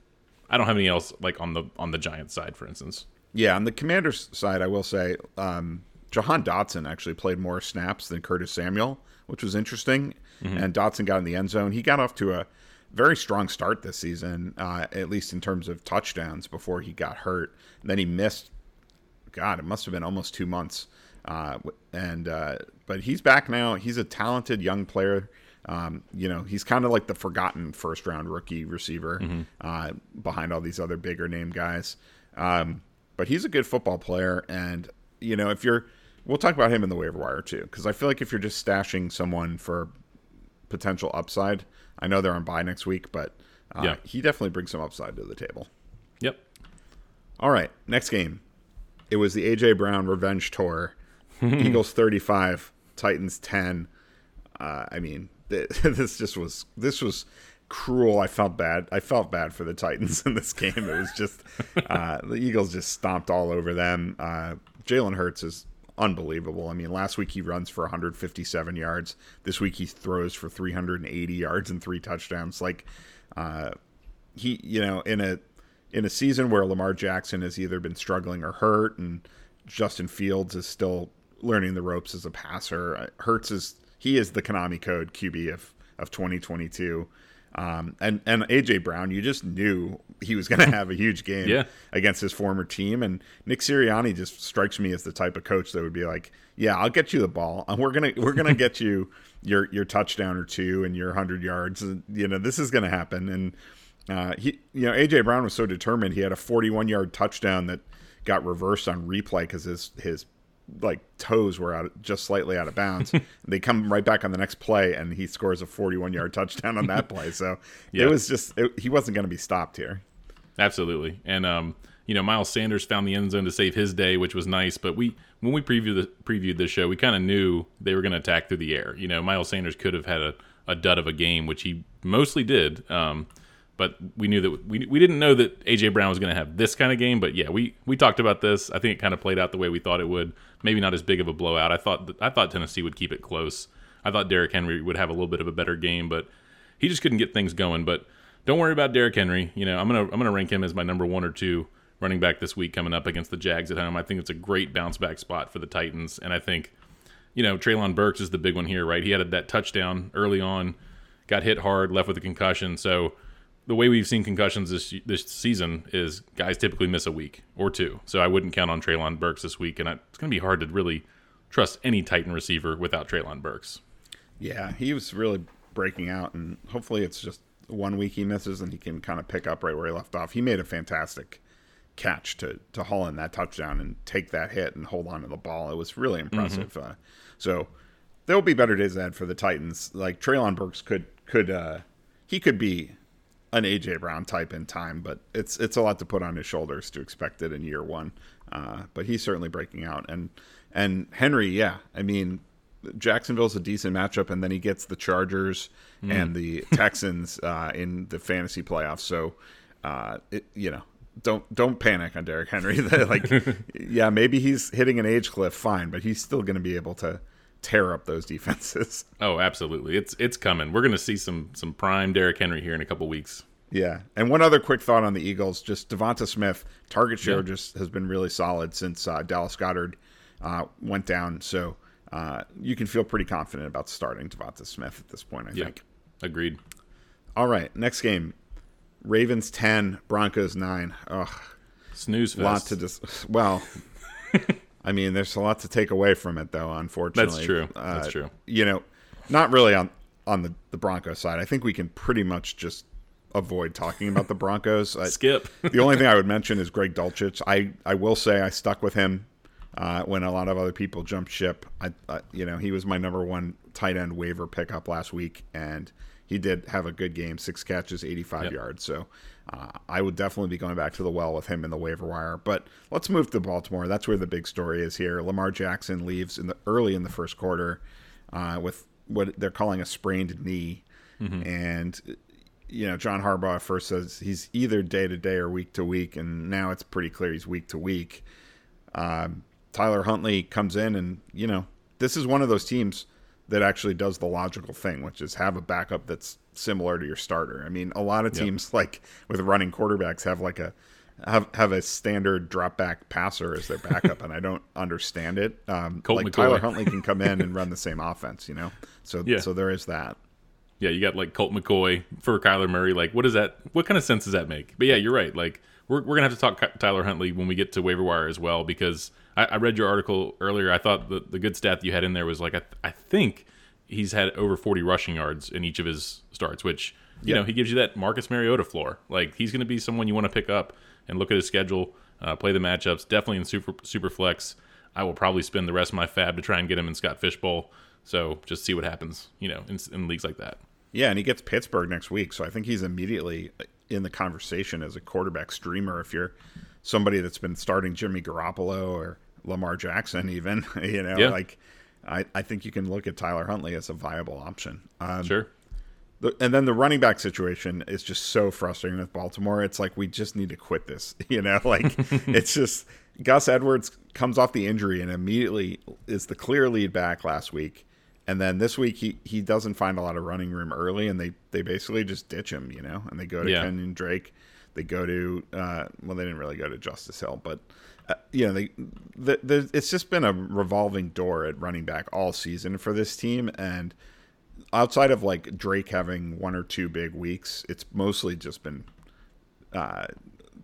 I don't have any else like on the on the Giants side for instance. Yeah, on the Commanders side, I will say um, Jahan Dotson actually played more snaps than Curtis Samuel, which was interesting. And Dotson got in the end zone. He got off to a very strong start this season, uh, at least in terms of touchdowns before he got hurt. And then he missed. God, it must have been almost two months. Uh, and uh, but he's back now. He's a talented young player. Um, you know, he's kind of like the forgotten first round rookie receiver uh, behind all these other bigger name guys. Um, but he's a good football player, and you know, if you're, we'll talk about him in the waiver wire too, because I feel like if you're just stashing someone for potential upside, I know they're on bye next week, but uh, Yeah. he definitely brings some upside to the table. Yep. All right, next game. It was the AJ Brown revenge tour. [LAUGHS] Eagles [LAUGHS] 35, Titans 10. Uh, I mean, th- [LAUGHS] this just was this was cruel. I felt bad. I felt bad for the Titans in this game. It was just uh, the Eagles just stomped all over them. Uh, Jalen Hurts is unbelievable. I mean, last week he runs for 157 yards. This week he throws for 380 yards and three touchdowns. Like, uh, he, you know, in a in a season where Lamar Jackson has either been struggling or hurt, and Justin Fields is still learning the ropes as a passer. Hurts is he is the Konami code QB of of 2022. Um, and and AJ Brown, you just knew he was going [LAUGHS] to have a huge game Yeah. against his former team. And Nick Sirianni just strikes me as the type of coach that would be like, "Yeah, I'll get you the ball, and we're gonna we're gonna get you [LAUGHS] your your touchdown or two and your hundred yards. And, you know, this is going to happen." And uh, he, you know, AJ Brown was so determined. He had a 41 yard touchdown that got reversed on replay because his his like toes were out just slightly out of bounds. [LAUGHS] they come right back on the next play, and he scores a 41 yard touchdown on that play. So Yeah. it was just it, he wasn't going to be stopped here. Absolutely. And um, you know, Miles Sanders found the end zone to save his day, which was nice. But we, when we previewed the previewed this show, we kind of knew they were going to attack through the air. You know, Miles Sanders could have had a, a dud of a game, which he mostly did. Um, but we knew that we, we didn't know that AJ Brown was going to have this kind of game. But yeah, we we talked about this. I think it kind of played out the way we thought it would. Maybe not as big of a blowout. I thought I thought Tennessee would keep it close. I thought Derrick Henry would have a little bit of a better game, but he just couldn't get things going. But don't worry about Derrick Henry. You know, I'm gonna I'm gonna rank him as my number one or two running back this week coming up against the Jags at home. I think it's a great bounce back spot for the Titans, and I think you know Treylon Burks is the big one here, right? He had that touchdown early on, got hit hard, left with a concussion. So the way we've seen concussions this this season is guys typically miss a week or two. So I wouldn't count on Treylon Burks this week, and it's going to be hard to really trust any Titan receiver without Treylon Burks. Yeah, he was really breaking out, and hopefully it's just one week he misses and he can kind of pick up right where he left off. He made a fantastic catch to to haul in that touchdown and take that hit and hold on to the ball. It was really impressive. Mm-hmm. Uh, so there will be better days ahead for the Titans. Like Treylon Burks could could uh, he could be an AJ Brown type in time, but it's it's a lot to put on his shoulders to expect it in year one. Uh, but he's certainly breaking out, and and Henry, yeah, I mean Jacksonville's a decent matchup, and then he gets the Chargers mm. and the [LAUGHS] Texans uh, in the fantasy playoffs. So, uh, it, you know, don't don't panic on Derrick Henry. [LAUGHS] like, [LAUGHS] yeah, maybe he's hitting an age cliff, fine, but he's still going to be able to tear up those defenses. [LAUGHS] Oh, absolutely, it's it's coming. We're going to see some some prime Derrick Henry here in a couple weeks. Yeah, and one other quick thought on the Eagles: just Devonta Smith target share yeah. just has been really solid since uh, Dallas Goedert uh, went down. So uh, you can feel pretty confident about starting Devonta Smith at this point. I yeah, think. Agreed. All right, next game: Ravens ten, Broncos nine. Ugh, snooze fest. Lot to dis- well. [LAUGHS] I mean, there's a lot to take away from it, though. Unfortunately, that's true. Uh, that's true. You know, not really on on the the Broncos side. I think we can pretty much just avoid talking about the Broncos. [LAUGHS] Skip. [LAUGHS] the only thing I would mention is Greg Dulcich. I I will say I stuck with him uh, when a lot of other people jumped ship. I, I, you know, he was my number one tight end waiver pickup last week, and he did have a good game, six catches, 85 yep. yards. So uh, I would definitely be going back to the well with him in the waiver wire. But let's move to Baltimore. That's where the big story is here. Lamar Jackson leaves in the early in the first quarter uh, with what they're calling a sprained knee, mm-hmm. and you know, John Harbaugh first says he's either day to day or week to week, and now it's pretty clear he's week to week. Um, Tyler Huntley comes in, and you know, this is one of those teams that actually does the logical thing, which is have a backup that's similar to your starter. I mean, a lot of teams yep. like with running quarterbacks have like a have have a standard drop back passer as their backup, and I don't [LAUGHS] understand it. Um, like McCoy. Tyler Huntley can come in and [LAUGHS] run the same offense, you know. So yeah. so there is that. Yeah, you got like Colt McCoy for Kyler Murray. Like, what does that? What kind of sense does that make? But yeah, you're right. Like, we're we're gonna have to talk Tyler Huntley when we get to waiver wire as well because I, I read your article earlier. I thought the, the good stat you had in there was like I, I think he's had over 40 rushing yards in each of his starts, which you know he gives you that Marcus Mariota floor. Like he's going to be someone you want to pick up and look at his schedule, uh, play the matchups. Definitely in super super flex. I will probably spend the rest of my fab to try and get him in Scott Fishbowl. So just see what happens, you know, in, in leagues like that. Yeah, and he gets Pittsburgh next week, so I think he's immediately in the conversation as a quarterback streamer. If you're somebody that's been starting Jimmy Garoppolo or Lamar Jackson, even [LAUGHS] you know, yeah. like I, I think you can look at Tyler Huntley as a viable option. Um, sure. The, and then the running back situation is just so frustrating with Baltimore. It's like we just need to quit this. [LAUGHS] You know, like [LAUGHS] it's just Gus Edwards comes off the injury and immediately is the clear lead back last week. And then this week he, he doesn't find a lot of running room early and they, they basically just ditch him, you know, and they go to yeah. Kenyon Drake they go to uh, well, they didn't really go to Justice Hill, but uh, you know, they the, the, it's just been a revolving door at running back all season for this team, and outside of like Drake having one or two big weeks, it's mostly just been uh,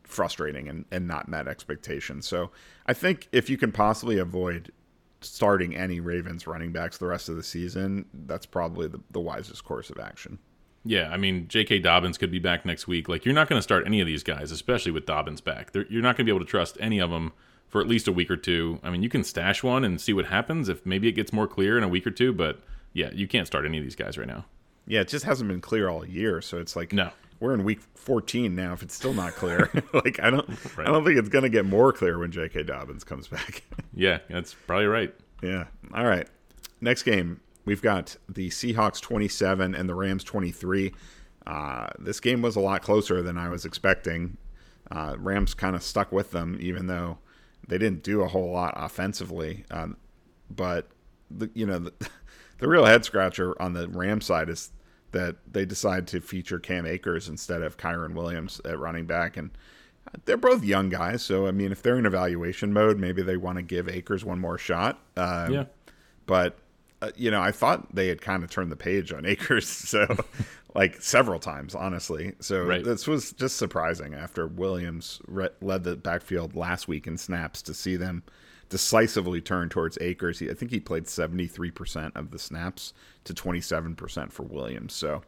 frustrating and, and not met expectations. So I think if you can possibly avoid starting any Ravens running backs the rest of the season, that's probably the, the wisest course of action. Yeah, I mean, J.K. Dobbins could be back next week. Like, you're not going to start any of these guys, especially with Dobbins back. They're, you're not going to be able to trust any of them for at least a week or two. I mean, you can stash one and see what happens if maybe it gets more clear in a week or two, but yeah, you can't start any of these guys right now. Yeah, it just hasn't been clear all year, so it's like no. we're in week 14 now. If it's still not clear, [LAUGHS] [LAUGHS] like I don't, right. I don't think it's going to get more clear when J.K. Dobbins comes [LAUGHS] back. yeah, that's probably right. Yeah. All right. Next game, we've got the Seahawks 27 and the Rams 23. Uh, this game was a lot closer than I was expecting. Uh, Rams kind of stuck with them, even though they didn't do a whole lot offensively. Um, but the, you know, the, [LAUGHS] the real head scratcher on the Ram side is that they decide to feature Cam Akers instead of Kyren Williams at running back, and they're both young guys. So I mean, if they're in evaluation mode, maybe they want to give Akers one more shot. Um, yeah. But uh, you know, I thought they had kind of turned the page on [LAUGHS] Akers, so like several times, honestly. So right. this was just surprising after Williams re- led the backfield last week in snaps to see them decisively turn towards Akers. He, I think he played 73% of the snaps to 27% for Williams. So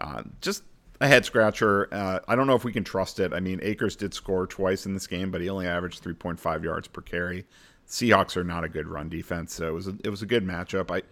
uh, just a head scratcher. Uh, I don't know if we can trust it. I mean, Akers did score twice in this game, but he only averaged 3.5 yards per carry. Seahawks are not a good run defense, so it was a, it was a good matchup. I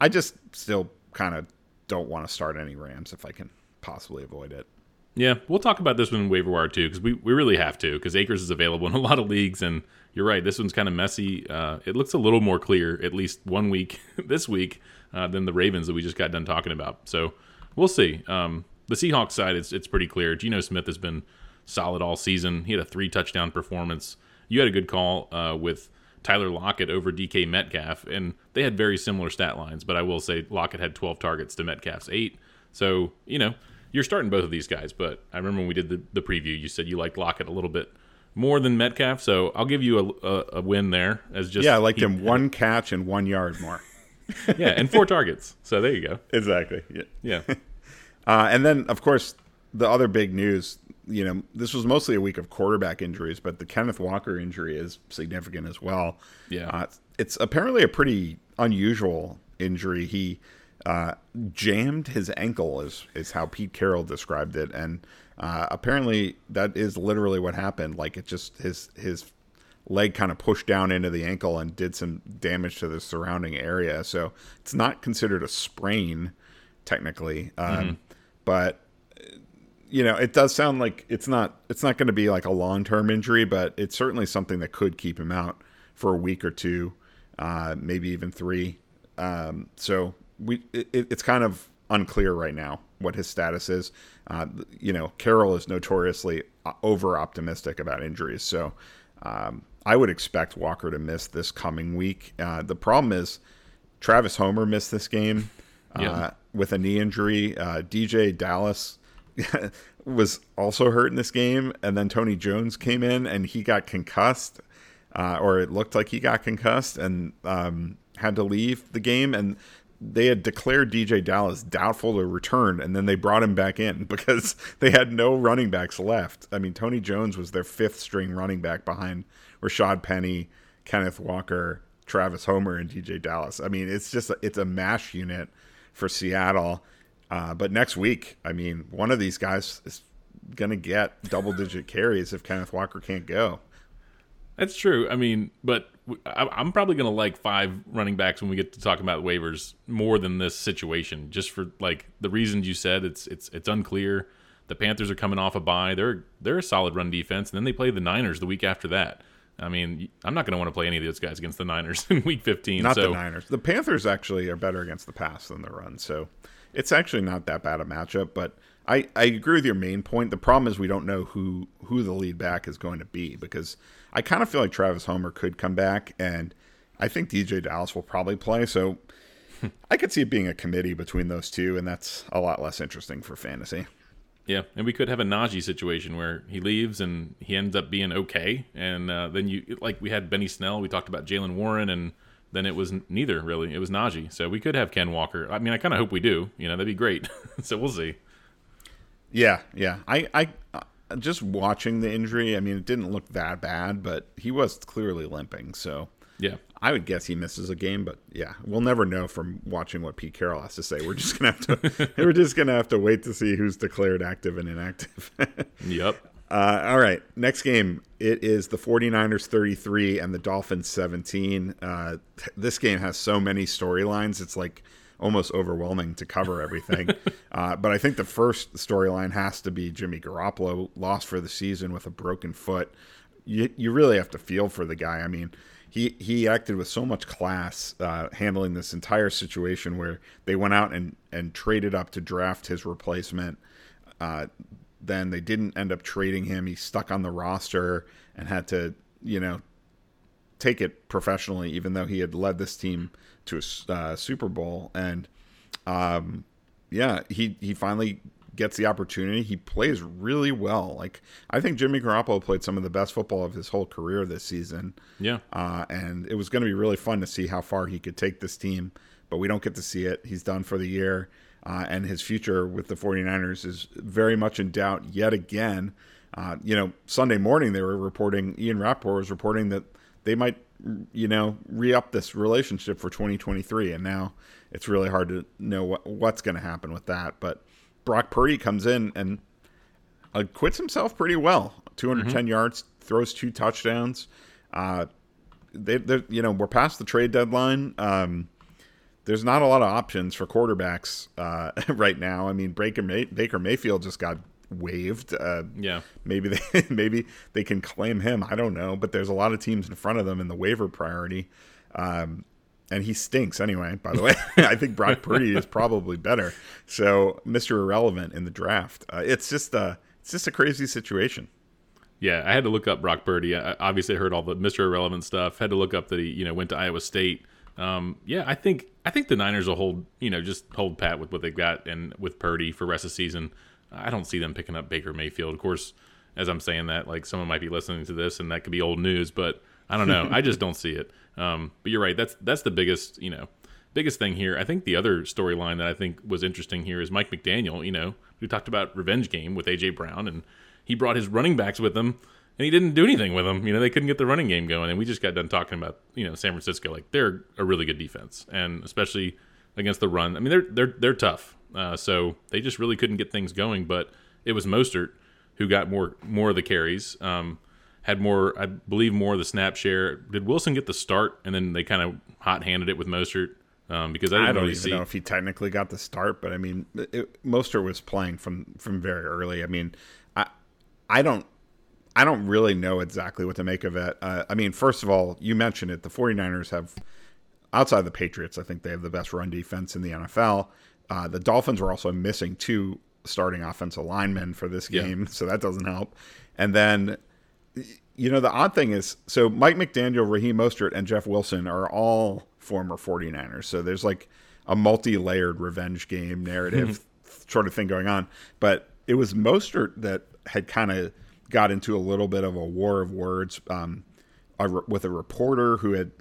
I just still kind of don't want to start any Rams if I can possibly avoid it. Yeah, we'll talk about this one in waiver wire too because we, we really have to because Akers is available in a [LAUGHS] lot of leagues and you're right. This one's kind of messy. Uh, it looks a little more clear, at least one week [LAUGHS] this week, uh, than the Ravens that we just got done talking about. So we'll see. Um, the Seahawks side, it's it's pretty clear. Geno Smith has been solid all season. He had a three touchdown performance. You had a good call uh, with Tyler Lockett over DK Metcalf, and they had very similar stat lines. But I will say Lockett had 12 targets to Metcalf's eight. So you know you're starting both of these guys. But I remember when we did the, the preview, you said you liked Lockett a little bit more than Metcalf, so I'll give you a, a, a win there as just yeah, I liked he, him one catch and one yard more. [LAUGHS] yeah, and four targets. So there you go. Exactly. Yeah. Yeah. [LAUGHS] uh, and then of course the other big news. You know, this was mostly a week of quarterback injuries, but the Kenneth Walker injury is significant as well. Yeah. Uh, it's apparently a pretty unusual injury. He uh, jammed his ankle, is is how Pete Carroll described it, and uh, apparently, that is literally what happened. Like it just his his leg kind of pushed down into the ankle and did some damage to the surrounding area. So it's not considered a sprain technically, um, mm-hmm. but you know it does sound like it's not it's not going to be like a long term injury, but it's certainly something that could keep him out for a week or two, uh, maybe even three. Um, so we it, it's kind of unclear right now what his status is. Uh, you know, Carroll is notoriously uh, over optimistic about injuries, so um, I would expect Walker to miss this coming week. Uh, the problem is Travis Homer missed this game uh, yeah. with a knee injury. Uh, DeeJay Dallas [LAUGHS] was also hurt in this game, and then Tony Jones came in and he got concussed, uh, or it looked like he got concussed and um, had to leave the game. And they had declared DJ Dallas doubtful to return, and then they brought him back in [LAUGHS] because they had no running backs left. I mean, Tony Jones was their fifth string running back behind Rashaad Penny, Kenneth Walker, Travis Homer, and DJ Dallas. I mean, it's just a, it's a mash unit for Seattle. Uh, but next week, I mean, one of these guys is going to get double digit [LAUGHS] carries if Kenneth Walker can't go. That's true. I mean, but I'm probably going to like five running backs when we get to talking about waivers more than this situation, just for like the reasons you said. It's it's it's unclear. The Panthers are coming off a bye. They're they're a solid run defense, and then they play the Niners the week after that. I mean, I'm not going to want to play any of those guys against the Niners [LAUGHS] in Week 15. Not so. the Niners. The Panthers actually are better against the pass than the run, so it's actually not that bad a matchup. But I, I agree with your main point. The problem is we don't know who who the lead back is going to be because I kind of feel like Travis Homer could come back, and I think DJ Dallas will probably play. So [LAUGHS] I could see it being a committee between those two, and that's a lot less interesting for fantasy. Yeah, and we could have a Najee situation where he leaves and he ends up being okay, and uh, then you like we had Benny Snell. We talked about Jaylen Warren, and then it was neither really. It was Najee. So we could have Ken Walker. I mean, I kind of hope we do. You know, that'd be great. [LAUGHS] so we'll see. Yeah, yeah. I, I, uh, just watching the injury, I mean, it didn't look that bad, but he was clearly limping. So yeah, I would guess he misses a game. But yeah, we'll never know from watching what Pete Carroll has to say. We're just gonna have to [LAUGHS] we're just gonna have to wait to see who's declared active and inactive. [LAUGHS] yep. Uh, all right, next game. It is the 49ers 33 and the Dolphins 17. Uh, this game has so many storylines. It's like almost overwhelming to cover everything. [LAUGHS] uh, but I think the first storyline has to be Jimmy Garoppolo lost for the season with a broken foot. You you really have to feel for the guy. I mean, he he acted with so much class uh, handling this entire situation where they went out and and traded up to draft his replacement. Uh, then they didn't end up trading him. He stuck on the roster and had to you know take it professionally, even though he had led this team to a uh, Super Bowl. And um, yeah, he he finally gets the opportunity. He plays really well. Like I think Jimmy Garoppolo played some of the best football of his whole career this season. Yeah, uh, and it was going to be really fun to see how far he could take this team. But we don't get to see it. He's done for the year. Uh, and his future with the 49ers is very much in doubt yet again. Uh, you know, Sunday morning they were reporting, Ian Rapoport was reporting that they might, you know, re up this relationship for 2023. And now it's really hard to know what, what's going to happen with that. But Brock Purdy comes in and acquits himself pretty well 210 mm-hmm. yards, throws two touchdowns. Uh, they, you know, we're past the trade deadline. Um, there's not a lot of options for quarterbacks uh, [LAUGHS] right now. I mean, Baker, May- Baker Mayfield just got waived. Uh, yeah, maybe they [LAUGHS] maybe they can claim him. I don't know, but there's a lot of teams in front of them in the waiver priority. Um, and he stinks anyway. By the way, [LAUGHS] I think Brock Purdy is probably better. So Mr. Irrelevant in the draft. Uh, it's just a it's just a crazy situation. Yeah, I had to look up Brock Purdy. I obviously heard all the Mr. Irrelevant stuff. Had to look up that he you know went to Iowa State. Um, yeah, I think I think the Niners will hold you know just hold pat with what they've got and with Purdy for rest of season. I don't see them picking up Baker Mayfield. Of course, as I'm saying that, like someone might be listening to this and that could be old news, but I don't know. I just don't see it. Um, but you're right. That's that's the biggest you know biggest thing here. I think the other storyline that I think was interesting here is Mike McDaniel. You know, we talked about revenge game with AJ Brown, and he brought his running backs with him, and he didn't do anything with them. You know, they couldn't get the running game going, and we just got done talking about you know San Francisco. Like they're a really good defense, and especially against the run. I mean, they're they're they're tough. Uh, so they just really couldn't get things going. But it was Mostert who got more more of the carries, um, had more, I believe, more of the snap share. Did Wilson get the start, and then they kind of hot handed it with Mostert? Um, because I, I don't really even see... know if he technically got the start, but I mean, it, Mostert was playing from from very early. I mean, I I don't I don't really know exactly what to make of it. Uh, I mean, first of all, you mentioned it. The 49ers have, outside the Patriots, I think they have the best run defense in the NFL. Uh, the Dolphins were also missing two starting offensive linemen for this game, yeah. so that doesn't help. And then, you know, the odd thing is so Mike McDaniel, Raheem Mostert, and Jeff Wilson are all former 49ers. So there's like a multi layered revenge game narrative [LAUGHS] sort of thing going on. But it was Mostert that had kind of got into a little bit of a war of words um, with a reporter who had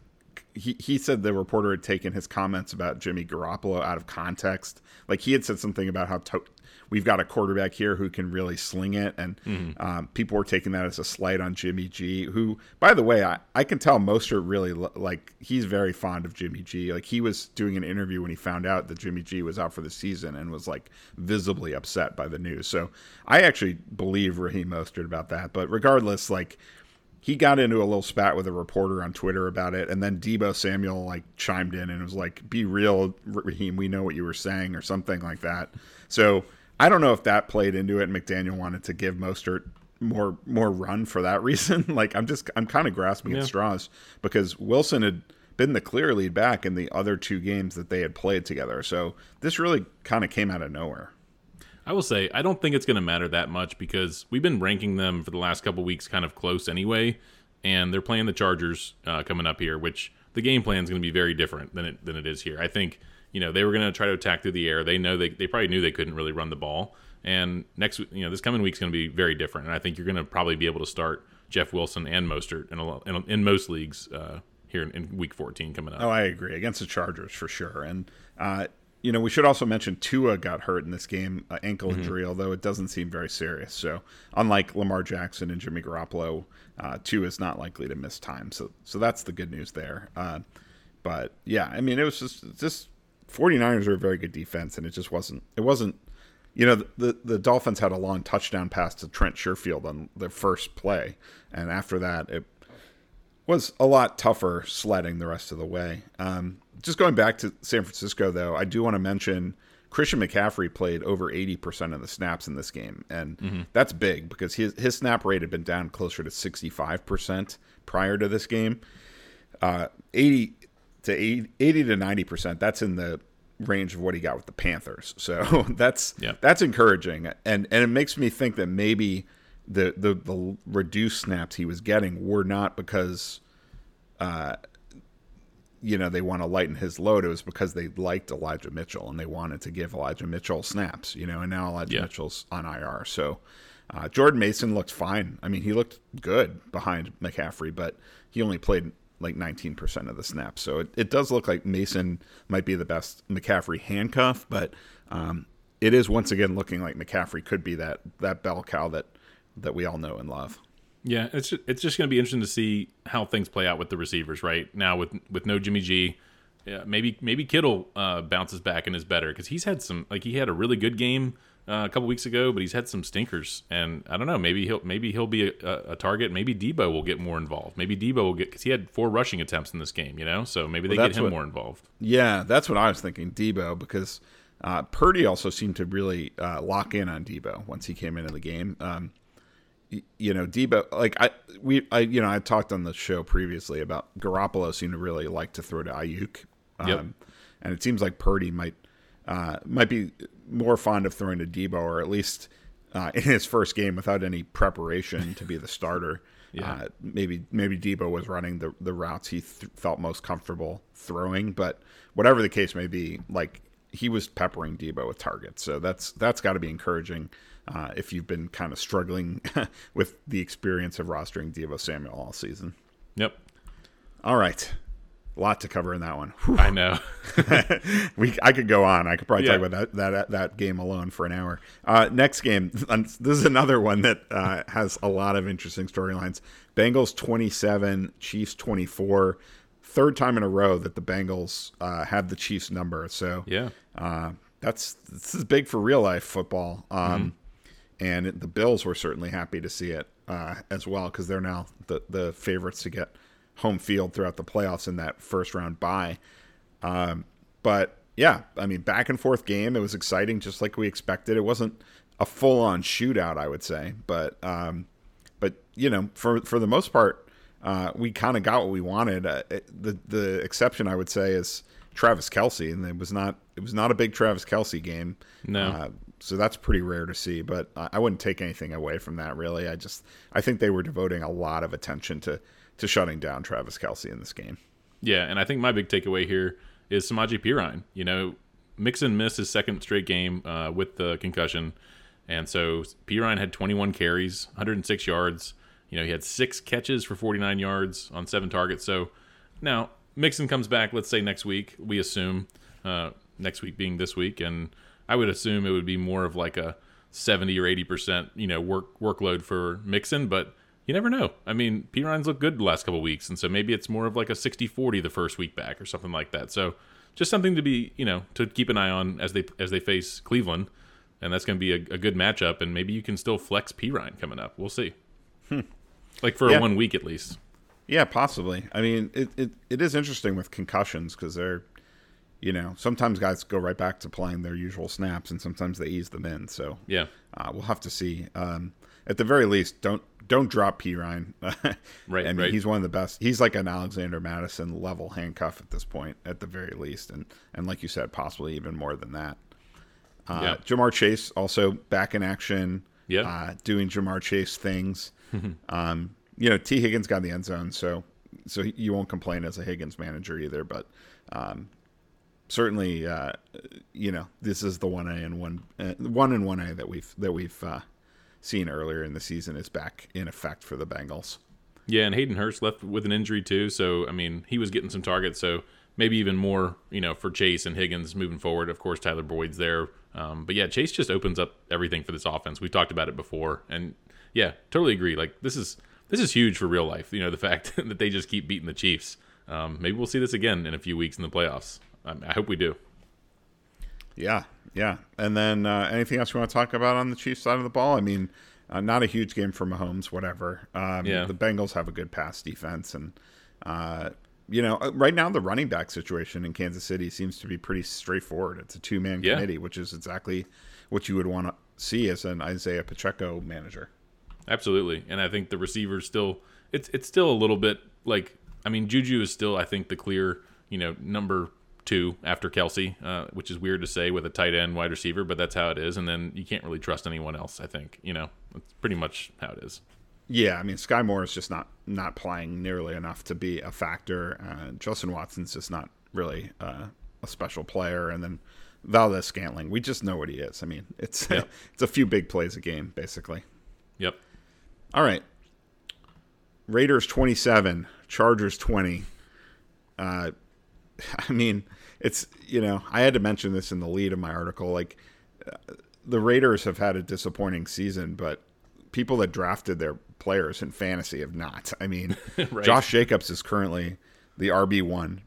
he, he said the reporter had taken his comments about Jimmy Garoppolo out of context. Like he had said something about how to- we've got a quarterback here who can really sling it, and mm-hmm. um, people were taking that as a slight on Jimmy G. Who, by the way, I, I can tell Mostert really like he's very fond of Jimmy G. Like he was doing an interview when he found out that Jimmy G was out for the season and was like visibly upset by the news. So I actually believe Raheem Mostert about that. But regardless, like he got into a little spat with a reporter on Twitter about it, and then Deebo Samuel like chimed in and was like, "Be real, Raheem. We know what you were saying," or something like that. So I don't know if that played into it. McDaniel wanted to give Mostert more more run for that [LAUGHS] reason. like I'm just I'm kind of grasping yeah. at straws because Wilson had been the clear lead back in the other two games that they had played together. So this really kind of came out of nowhere. I will say I don't think it's going to matter that much because we've been ranking them for the last couple weeks kind of close anyway, and they're playing the Chargers uh, coming up here, which the game plan is going to be very different than it than it is here. I think you know they were going to try to attack through the air. They know they they probably knew they couldn't really run the ball, and next you know this coming week's going to be very different. And I think you're going to probably be able to start Jeff Wilson and Mostert in a, in, in most leagues. Uh, here in, in, week 14 coming up. Oh, I agree. Against the Chargers for sure. And uh, you know, we should also mention Tua got hurt in this game, uh, ankle mm-hmm. injury, although it doesn't seem very serious. So, unlike Lamar Jackson and Jimmy Garoppolo, uh, Tua is not likely to miss time. So, so that's the good news there. Uh, but yeah, I mean, it was just just 49ers are a very good defense, and it just wasn't. It wasn't. You know, the the Dolphins had a long touchdown pass to Trent Sherfield on the first play, and after that, it was a lot tougher sledding the rest of the way. Um, just going back to San Francisco, though, I do want to mention Christian McCaffrey played over 80% of the snaps in this game. And mm-hmm. that's big because his, his snap rate had been down closer to 65% prior to this game. Uh, 80 to 80, 80 to 90%, that's in the range of what he got with the Panthers. So [LAUGHS] that's yeah. that's encouraging. And and it makes me think that maybe the, the, the reduced snaps he was getting were not because uh, you know they want to lighten his load. It was because they liked Elijah Mitchell and they wanted to give Elijah Mitchell snaps. You know, and now Elijah yeah. Mitchell's on IR. So uh, Jordan Mason looked fine. I mean, he looked good behind McCaffrey, but he only played like 19% of the snaps. So it, it does look like Mason might be the best McCaffrey handcuff, but um, it is once again looking like McCaffrey could be that that bell cow that that we all know and love. Yeah, it's it's just going to be interesting to see how things play out with the receivers right now with with no Jimmy G. Yeah, maybe maybe Kittle uh, bounces back and is better because he's had some like he had a really good game uh, a couple weeks ago, but he's had some stinkers, and I don't know. Maybe he'll maybe he'll be a, a target. Maybe Deebo will get more involved. Maybe Deebo will get because he had four rushing attempts in this game, you know. So maybe they well, get him what, more involved. Yeah, that's what I was thinking, Deebo, because uh, Purdy also seemed to really uh, lock in on Deebo once he came into the game. Um, you know, Deebo, like I, we, I, you know, I talked on the show previously about Garoppolo seemed to really like to throw to Aiyuk, um, yep. and it seems like Purdy might, uh, might be more fond of throwing to Deebo, or at least uh, in his first game without any preparation to be the starter. [LAUGHS] Yeah. Uh, maybe maybe Deebo was running the the routes he th- felt most comfortable throwing, but whatever the case may be, like he was peppering Deebo with targets, so that's that's got to be encouraging uh, if you've been kind of struggling [LAUGHS] with the experience of rostering Deebo Samuel all season. Yep. All right. A lot to cover in that one. Whew. I know. [LAUGHS] we I could go on. I could probably yeah. talk about that, that that game alone for an hour. Uh, next game. [LAUGHS] This is another one that uh, has a lot of interesting storylines. Bengals twenty seven, Chiefs twenty four. Third time in a row that the Bengals uh, have the Chiefs number. So yeah, uh, that's this is big for real life football. Um, mm-hmm and the Bills were certainly happy to see it uh, as well because they're now the the favorites to get home field throughout the playoffs in that first round bye. Um, but yeah, I mean, back and forth game. It was exciting, just like we expected. It wasn't a full on shootout, I would say, but um, but you know, for for the most part, uh, we kind of got what we wanted. Uh, it, the the exception, I would say, is Travis Kelce, and it was not it was not a big Travis Kelce game. No. Uh, so that's pretty rare to see. But I wouldn't take anything away from that. Really, I just I think they were devoting a lot of attention to to shutting down Travis Kelce in this game. Yeah, and I think my big takeaway here is Samaje Perine. You know, Mixon missed his second straight game uh, with the concussion, and so Perine had 21 carries, 106 yards. You know, he had six catches for 49 yards on seven targets. So now Mixon comes back. Let's say next week. We assume uh, next week being this week, and I would assume it would be more of like a 70 or 80 percent, you know, work workload for Mixon, but you never know. I mean, Perine's looked good the last couple weeks, and so maybe it's more of like a 60-40 the first week back or something like that. So just something to be, you know, to keep an eye on as they as they face Cleveland, and that's going to be a, a, good matchup. And maybe you can still flex Perine coming up. We'll see. Hmm. Like for yeah. one week at least. Yeah, possibly. I mean, it, it, it is interesting with concussions because they're you know, sometimes guys go right back to playing their usual snaps, and sometimes they ease them in. So yeah, uh, we'll have to see. Um, at the very least, don't don't drop Perine. [LAUGHS] right, I mean, right. he's one of the best. He's like an Alexander Mattison level handcuff at this point, at the very least, and and like you said, possibly even more than that. Uh, yeah. Ja'Marr Chase also back in action. Yeah, uh, doing Ja'Marr Chase things. [LAUGHS] um, you know, Tee Higgins got the end zone, so so you won't complain as a Higgins manager either. But um, certainly, uh, you know, this is the one A and one uh, one and one A that we've that we've uh, seen earlier in the season is back in effect for the Bengals. Yeah, and Hayden Hurst left with an injury too, so I mean, he was getting some targets, so maybe even more, you know, for Chase and Higgins moving forward. Of course, Tyler Boyd's there, um, but yeah, Chase just opens up everything for this offense. We've talked about it before, and yeah, totally agree. Like this is this is huge for real life. You know, the [LAUGHS] fact that they just keep beating the Chiefs. Um, maybe we'll see this again in a few weeks in the playoffs. I hope we do. Yeah, yeah. And then uh, anything else you want to talk about on the Chiefs side of the ball? I mean, uh, not a huge game for Mahomes, whatever. Um, yeah. The Bengals have a good pass defense, and uh, you know, uh, right now the running back situation in Kansas City seems to be pretty straightforward. It's a two man yeah. committee, which is exactly what you would want to see as an Isaiah Pacheco manager. Absolutely, and I think the receivers still it's it's still a little bit like I mean Juju is still I think the clear you know number two after Kelce, uh, which is weird to say with a tight end wide receiver, but that's how it is. And then you can't really trust anyone else. I think you know that's pretty much how it is. Yeah, I mean Skyy Moore is just not not playing nearly enough to be a factor. Uh, Justin Watson's just not really uh, a special player, and then Valdes-Scantling, we just know what he is. I mean, it's yep. [LAUGHS] it's a few big plays a game basically. Yep. All right. Raiders 27, Chargers 20. Uh, [LAUGHS] I mean, it's, you know, I had to mention this in the lead of my article. Like, uh, the Raiders have had a disappointing season, but people that drafted their players in fantasy have not. I mean, [LAUGHS] right. Josh Jacobs is currently the RB1.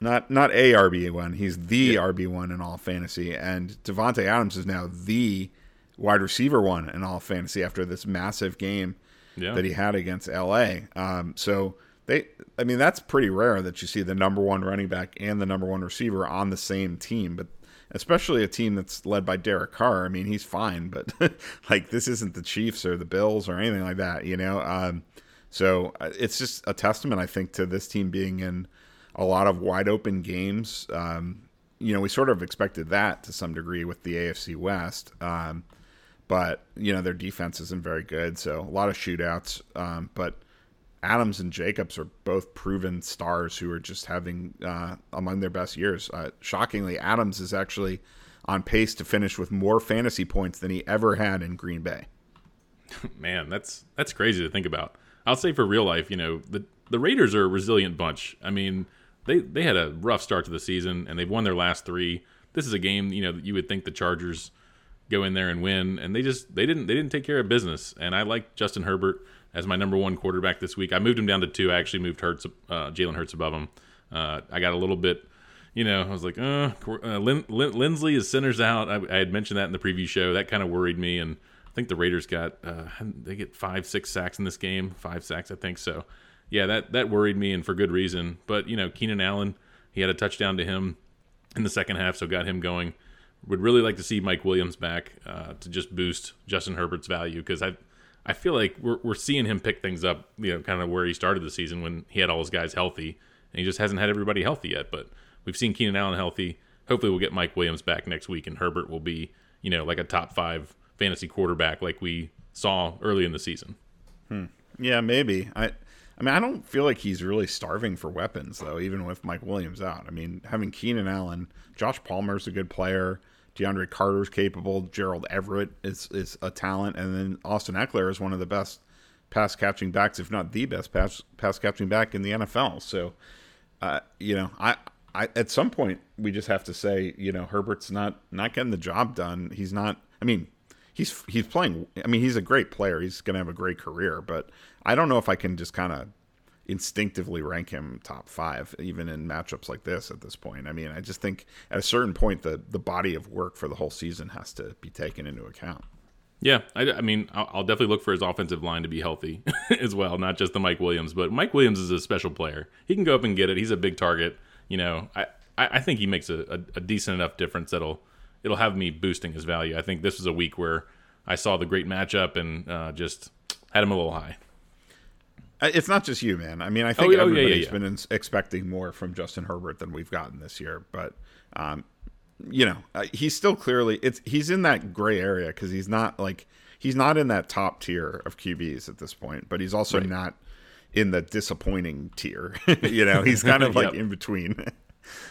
Not not a RB1, he's the RB1 in all fantasy and Davante Adams is now the wide receiver one in all fantasy after this massive game yeah. that he had against LA. Um, so they, I mean, that's pretty rare that you see the number one running back and the number one receiver on the same team, but especially a team that's led by Derek Carr. I mean, he's fine, but [LAUGHS] like this isn't the Chiefs or the Bills or anything like that, you know. Um, so uh, it's just a testament, I think, to this team being in a lot of wide open games. Um, you know, we sort of expected that to some degree with the AFC West. Um, but you know their defense isn't very good, so a lot of shootouts. Um, but Adams and Jacobs are both proven stars who are just having uh, among their best years. Uh, shockingly, Adams is actually on pace to finish with more fantasy points than he ever had in Green Bay. [LAUGHS] Man, that's that's crazy to think about. I'll say for real life, you know, the the Raiders are a resilient bunch. I mean, they they had a rough start to the season and they've won their last three. This is a game, you know, that you would think the Chargers go in there and win, and they just they didn't they didn't take care of business. And I like Justin Herbert as my number one quarterback this week. I moved him down to two. I actually moved Hurts, uh, Jalen Hurts above him. Uh, I got a little bit, you know, I was like, uh, uh Lin- Lin- Linsley is centers out. I, I, had mentioned that in the preview show. That kind of worried me, and I think the Raiders got uh, they get five, six sacks in this game, five sacks, I think. So, yeah, that that worried me, and for good reason. But you know, Keenan Allen, he had a touchdown to him in the second half, so got him going would really like to see Mike Williams back uh, to just boost Justin Herbert's value because I I feel like we're we're seeing him pick things up, you know, kind of where he started the season when he had all his guys healthy, and he just hasn't had everybody healthy yet. But we've seen Keenan Allen healthy. Hopefully, we'll get Mike Williams back next week, and Herbert will be, you know, like a top five fantasy quarterback like we saw early in the season. Hmm. Yeah, maybe. I I mean, I don't feel like he's really starving for weapons though, even with Mike Williams out. I mean, having Keenan Allen, Josh Palmer's a good player. DeAndre Carter's capable. Gerald Everett is is a talent, and then Austin Ekeler is one of the best pass catching backs, if not the best pass pass catching back in the NFL. So, uh, you know, I, I at some point we just have to say, you know, Herbert's not not getting the job done. He's not. I mean, he's he's playing. I mean, he's a great player. He's going to have a great career, but I don't know if I can just kind of instinctively rank him top five, even in matchups like this at this point. I mean, I just think at a certain point, the the body of work for the whole season has to be taken into account. Yeah, I, I mean, I'll, I'll, definitely look for his offensive line to be healthy [LAUGHS] as well, not just the Mike Williams. But Mike Williams is a special player. He can go up and get it. He's a big target. You know, I, I think he makes a, a, a decent enough difference that'll it'll have me boosting his value. I think this was a week where I saw the great matchup and uh, just had him a little high. It's not just you, man. I mean, I think oh, everybody's yeah, yeah, yeah. been in, expecting more from Justin Herbert than we've gotten this year. But, um, you know, uh, he's still clearly it's he's in that gray area because he's not like he's not in that top tier of QBs at this point, but he's also right. not in the disappointing tier. [LAUGHS] you know, [LAUGHS] he's kind of like yep. in between. [LAUGHS]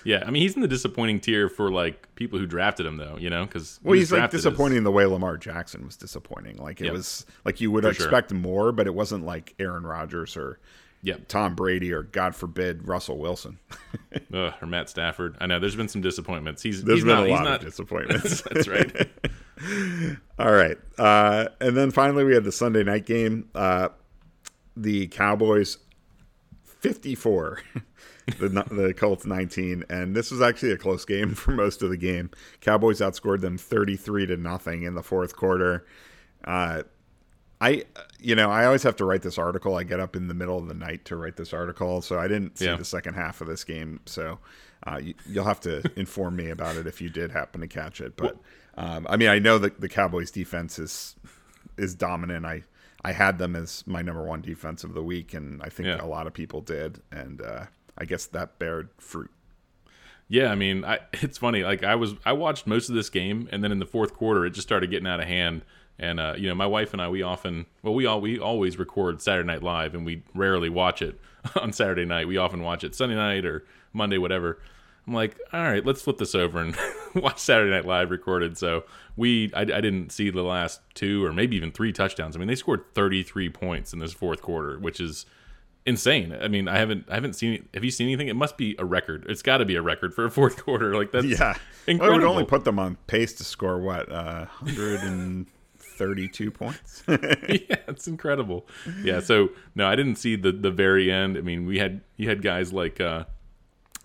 Yeah, I mean he's in the disappointing tier for like people who drafted him though, you know, because well he's like disappointing as... the way Lamar Jackson was disappointing. Like it yep. was like you would for expect sure. more, but it wasn't like Aaron Rodgers or yep. Tom Brady or God forbid Russell Wilson [LAUGHS] Ugh, or Matt Stafford. I know there's been some disappointments. He's there's he's been not, a lot not... of [LAUGHS] disappointments. That's right. [LAUGHS] All right, uh, and then finally we had the Sunday night game. Uh, the Cowboys 54 the the Colts 19, and this was actually a close game [LAUGHS] for most of the game. Cowboys outscored them 33 to nothing in the fourth quarter. Uh, I, you know, I always have to write this article. I get up in the middle of the night to write this article, so I didn't see yeah. the second half of this game. So uh, you, will have to [LAUGHS] inform me about it if you did happen to catch it. But um, I mean, I know that the Cowboys' defense is is dominant. I I had them as my number one defense of the week, and I think yeah. a lot of people did, and uh, I guess that bared fruit. Yeah, I mean, I, [LAUGHS] it's funny. Like I was, I watched most of this game, and then in the fourth quarter, it just started getting out of hand. And uh, you know, my wife and I, we often, well, we all we always record Saturday Night Live, and we rarely watch it [LAUGHS] on Saturday night. We often watch it Sunday night or Monday, whatever. I'm like, all right, let's flip this over and [LAUGHS] watch Saturday Night Live recorded. So we, I, I, didn't see the last two or maybe even three touchdowns. I mean, they scored 33 points in this fourth quarter, which is insane. I mean, I haven't, I haven't seen. Have you seen anything? It must be a record. It's got to be a record for a fourth [LAUGHS] quarter. Like that's yeah. Incredible. Well, it would only put them on pace to score what, uh, 132 [LAUGHS] points. [LAUGHS] yeah, it's incredible. Yeah. So no, I didn't see the the very end. I mean, we had you had guys like. uh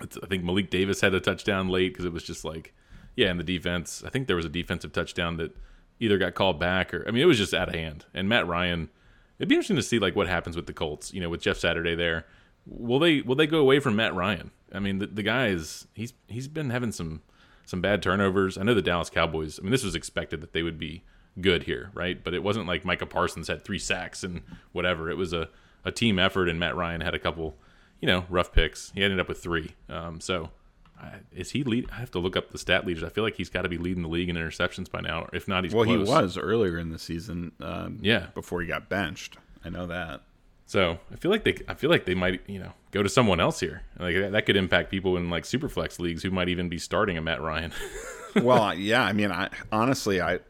I think Malik Davis had a touchdown late because it was just like, yeah, and the defense. I think there was a defensive touchdown that either got called back or I mean it was just out of hand. And Matt Ryan, it'd be interesting to see like what happens with the Colts. You know, with Jeff Saturday there, will they will they go away from Matt Ryan? I mean, the, the guy is he's he's been having some some bad turnovers. I know the Dallas Cowboys. I mean, this was expected that they would be good here, right? But it wasn't like Micah Parsons had three sacks and whatever. It was a a team effort, and Matt Ryan had a couple you know, rough picks. He ended up with three. Um, so is he lead? I have to look up the stat leaders. I feel like he's got to be leading the league in interceptions by now. If not, he's well. Close. He was earlier in the season. Um, yeah, before he got benched. I know that. So I feel like they, I feel like they might, you know, go to someone else here. Like that could impact people in like superflex leagues who might even be starting a Matt Ryan. [LAUGHS] well, yeah. I mean, I honestly, I,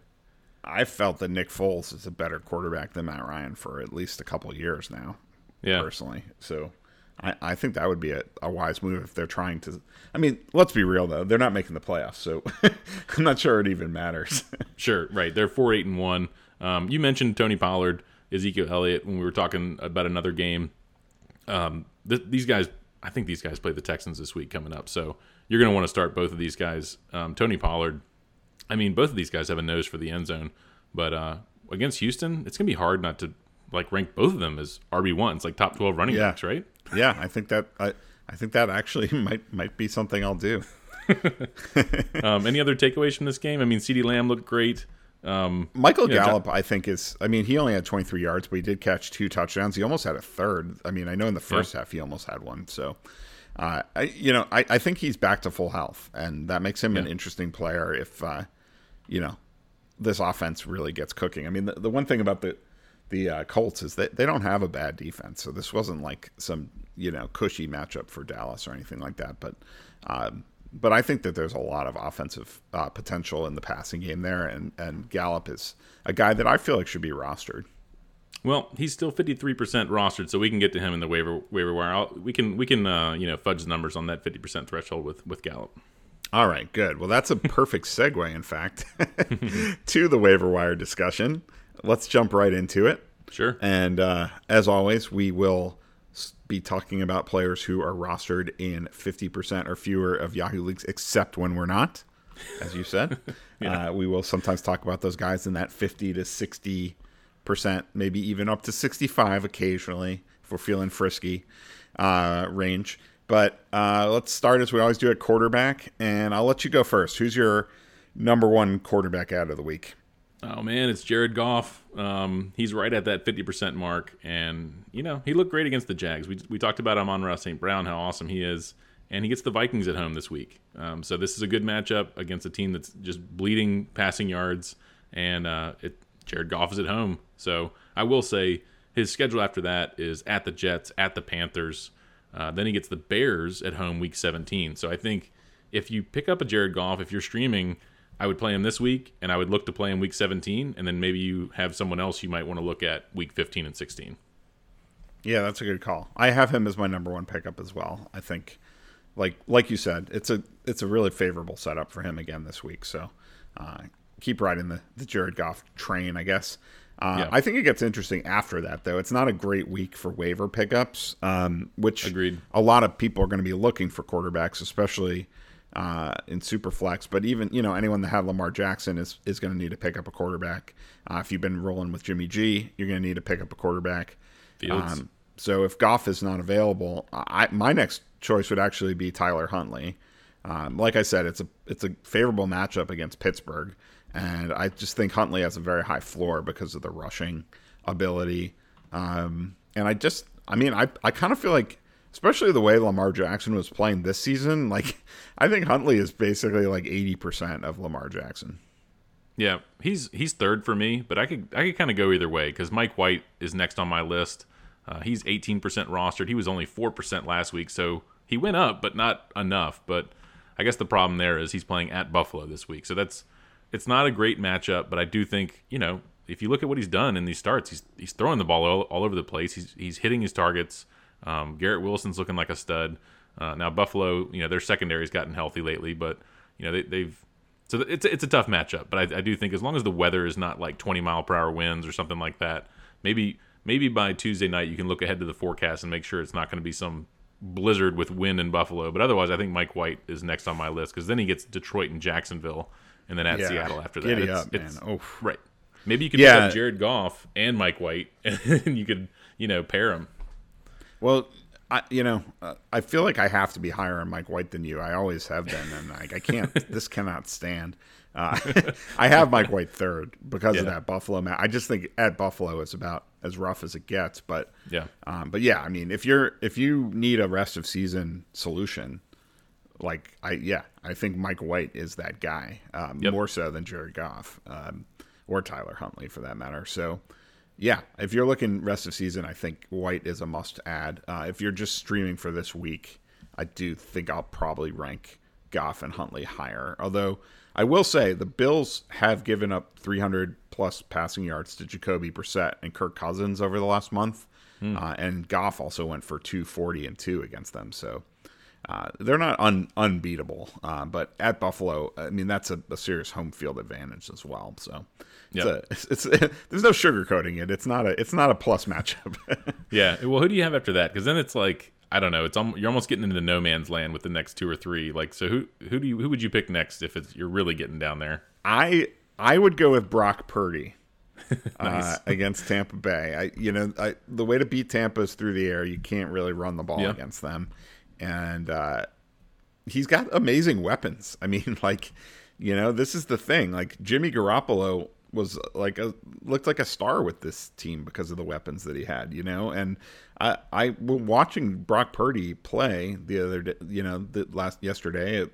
I felt that Nick Foles is a better quarterback than Matt Ryan for at least a couple years now. Yeah, personally. So I, I think that would be a, a, wise move if they're trying to. I mean, let's be real though; they're not making the playoffs, so [LAUGHS] I'm not sure it even matters. [LAUGHS] sure, right? They're four, eight, and one. Um, you mentioned Tony Pollard, Ezekiel Elliott when we were talking about another game. Um, th- these guys, I think these guys play the Texans this week coming up, so you're going to want to start both of these guys. Um, Tony Pollard, I mean, both of these guys have a nose for the end zone, but uh, against Houston, it's going to be hard not to like rank both of them as RB ones, like top twelve running yeah. backs, right? Yeah, I think that I, I think that actually [LAUGHS] might might be something I'll do. [LAUGHS] um, any other takeaways from this game? I mean, CeeDee Lamb looked great. Um, Michael Gallup, I think, is. I mean, he only had 23 yards, but he did catch two touchdowns. He almost had a third. I mean, I know in the first yeah. half he almost had one. So, uh, I, you know, I, I think he's back to full health, and that makes him yeah. an interesting player if, uh, you know, this offense really gets cooking. I mean, the, the one thing about the the uh, Colts is that they don't have a bad defense, so this wasn't like some you know cushy matchup for Dallas or anything like that. But um, but I think that there's a lot of offensive uh, potential in the passing game there, and and Gallup is a guy that I feel like should be rostered. Well, he's still 53% rostered, so we can get to him in the waiver waiver wire. I'll, we can we can uh, you know fudge the numbers on that 50% threshold with with Gallup. All right, good. Well, that's a perfect segue, in fact, [LAUGHS] to the waiver wire discussion let's jump right into it. Sure. And uh, as always, we will be talking about players who are rostered in 50% or fewer of Yahoo leagues, except when we're not, as you said. [LAUGHS] yeah. uh, we will sometimes talk about those guys in that 50 to 60%, maybe even up to 65 occasionally if we're feeling frisky uh, range. But uh, let's start as we always do at quarterback, and I'll let you go first. Who's your number one quarterback out of the week? Oh man, it's Jared Goff. Um, he's right at that 50% mark, and you know he looked great against the Jags. We we talked about Amon-Ra St. Brown, how awesome he is, and he gets the Vikings at home this week. Um, so this is a good matchup against a team that's just bleeding passing yards, and uh, it, Jared Goff is at home. So I will say his schedule after that is at the Jets, at the Panthers. Uh, then he gets the Bears at home week 17. So I think if you pick up a Jared Goff, if you're streaming I would play him this week, and I would look to play him week 17, and then maybe you have someone else you might want to look at week 15 and 16. Yeah, that's a good call. I have him as my number one pickup as well. I think, like like you said, it's a it's a really favorable setup for him again this week. So uh, keep riding the the Jared Goff train, I guess. Uh, yeah. I think it gets interesting after that, though. It's not a great week for waiver pickups, um, which Agreed. a lot of people are going to be looking for quarterbacks, especially uh, in super flex. But even you know anyone that had Lamar Jackson is is going to need to pick up a quarterback. Uh, if you've been rolling with Jimmy G, you're going to need to pick up a quarterback. Fields. Um, so if Goff is not available, I, my next choice would actually be Tyler Huntley. Um, like I said, it's a it's a favorable matchup against Pittsburgh, and I just think Huntley has a very high floor because of the rushing ability. Um, and I just, I mean, I I kind of feel like, especially the way Lamar Jackson was playing this season, like I think Huntley is basically like eighty percent of Lamar Jackson. Yeah, he's he's third for me, but I could I could kind of go either way because Mike White is next on my list. Uh, he's 18% rostered. He was only 4% last week, so he went up, but not enough. But I guess the problem there is he's playing at Buffalo this week, so that's it's not a great matchup. But I do think you know if you look at what he's done in these starts, he's he's throwing the ball all, all over the place. He's he's hitting his targets. Um, Garrett Wilson's looking like a stud. Uh, now Buffalo, you know their secondary's gotten healthy lately, but you know they, have so it's it's a tough matchup. But I, I do think as long as the weather is not like 20 mile per hour winds or something like that, maybe maybe by Tuesday night you can look ahead to the forecast and make sure it's not going to be some blizzard with wind in Buffalo. But otherwise, I think Mike White is next on my list because then he gets Detroit and Jacksonville, and then at yeah, Seattle after that. Giddy it's, up, it's, man. Oh, right. Maybe you could yeah. pick up Jared Goff and Mike White, [LAUGHS] and you could you know pair them. Well, I you know uh, I feel like I have to be higher on Mike White than you. I always have been, and like I can't. [LAUGHS] this cannot stand. Uh, [LAUGHS] I have Mike White third because yeah. of that Buffalo match. I just think at Buffalo it's about as rough as it gets. But yeah, um, but yeah, I mean, if you're if you need a rest of season solution, like I yeah, I think Mike White is that guy um, yep. more so than Jared Goff um, or Tyler Huntley for that matter. So. Yeah, if you're looking rest of season, I think White is a must add. Uh, if you're just streaming for this week, I do think I'll probably rank Goff and Huntley higher. Although I will say the Bills have given up 300 plus passing yards to Jacoby Brissett and Kirk Cousins over the last month, mm. uh, and Goff also went for 240 and two against them. So uh, they're not un- unbeatable. Uh, but at Buffalo, I mean that's a, a, serious home field advantage as well. So it's, yep. a, it's, [LAUGHS] it's there's no sugarcoating it. It's not a it's not a plus matchup. [LAUGHS] yeah. Well, who do you have after that? Because then it's like I don't know. It's you're almost getting into no man's land with the next two or three. Like, so who who do you who would you pick next if it's you're really getting down there? I I would go with Brock Purdy [LAUGHS] nice. uh, against Tampa Bay. I you know I, the way to beat Tampa is through the air. You can't really run the ball yeah. against them, and uh, he's got amazing weapons. I mean, [LAUGHS] like you know, this is the thing. Like Jimmy Garoppolo was like a looked like a star with this team because of the weapons that he had, you know. And I I watching Brock Purdy play the other day, you know, the last yesterday. It,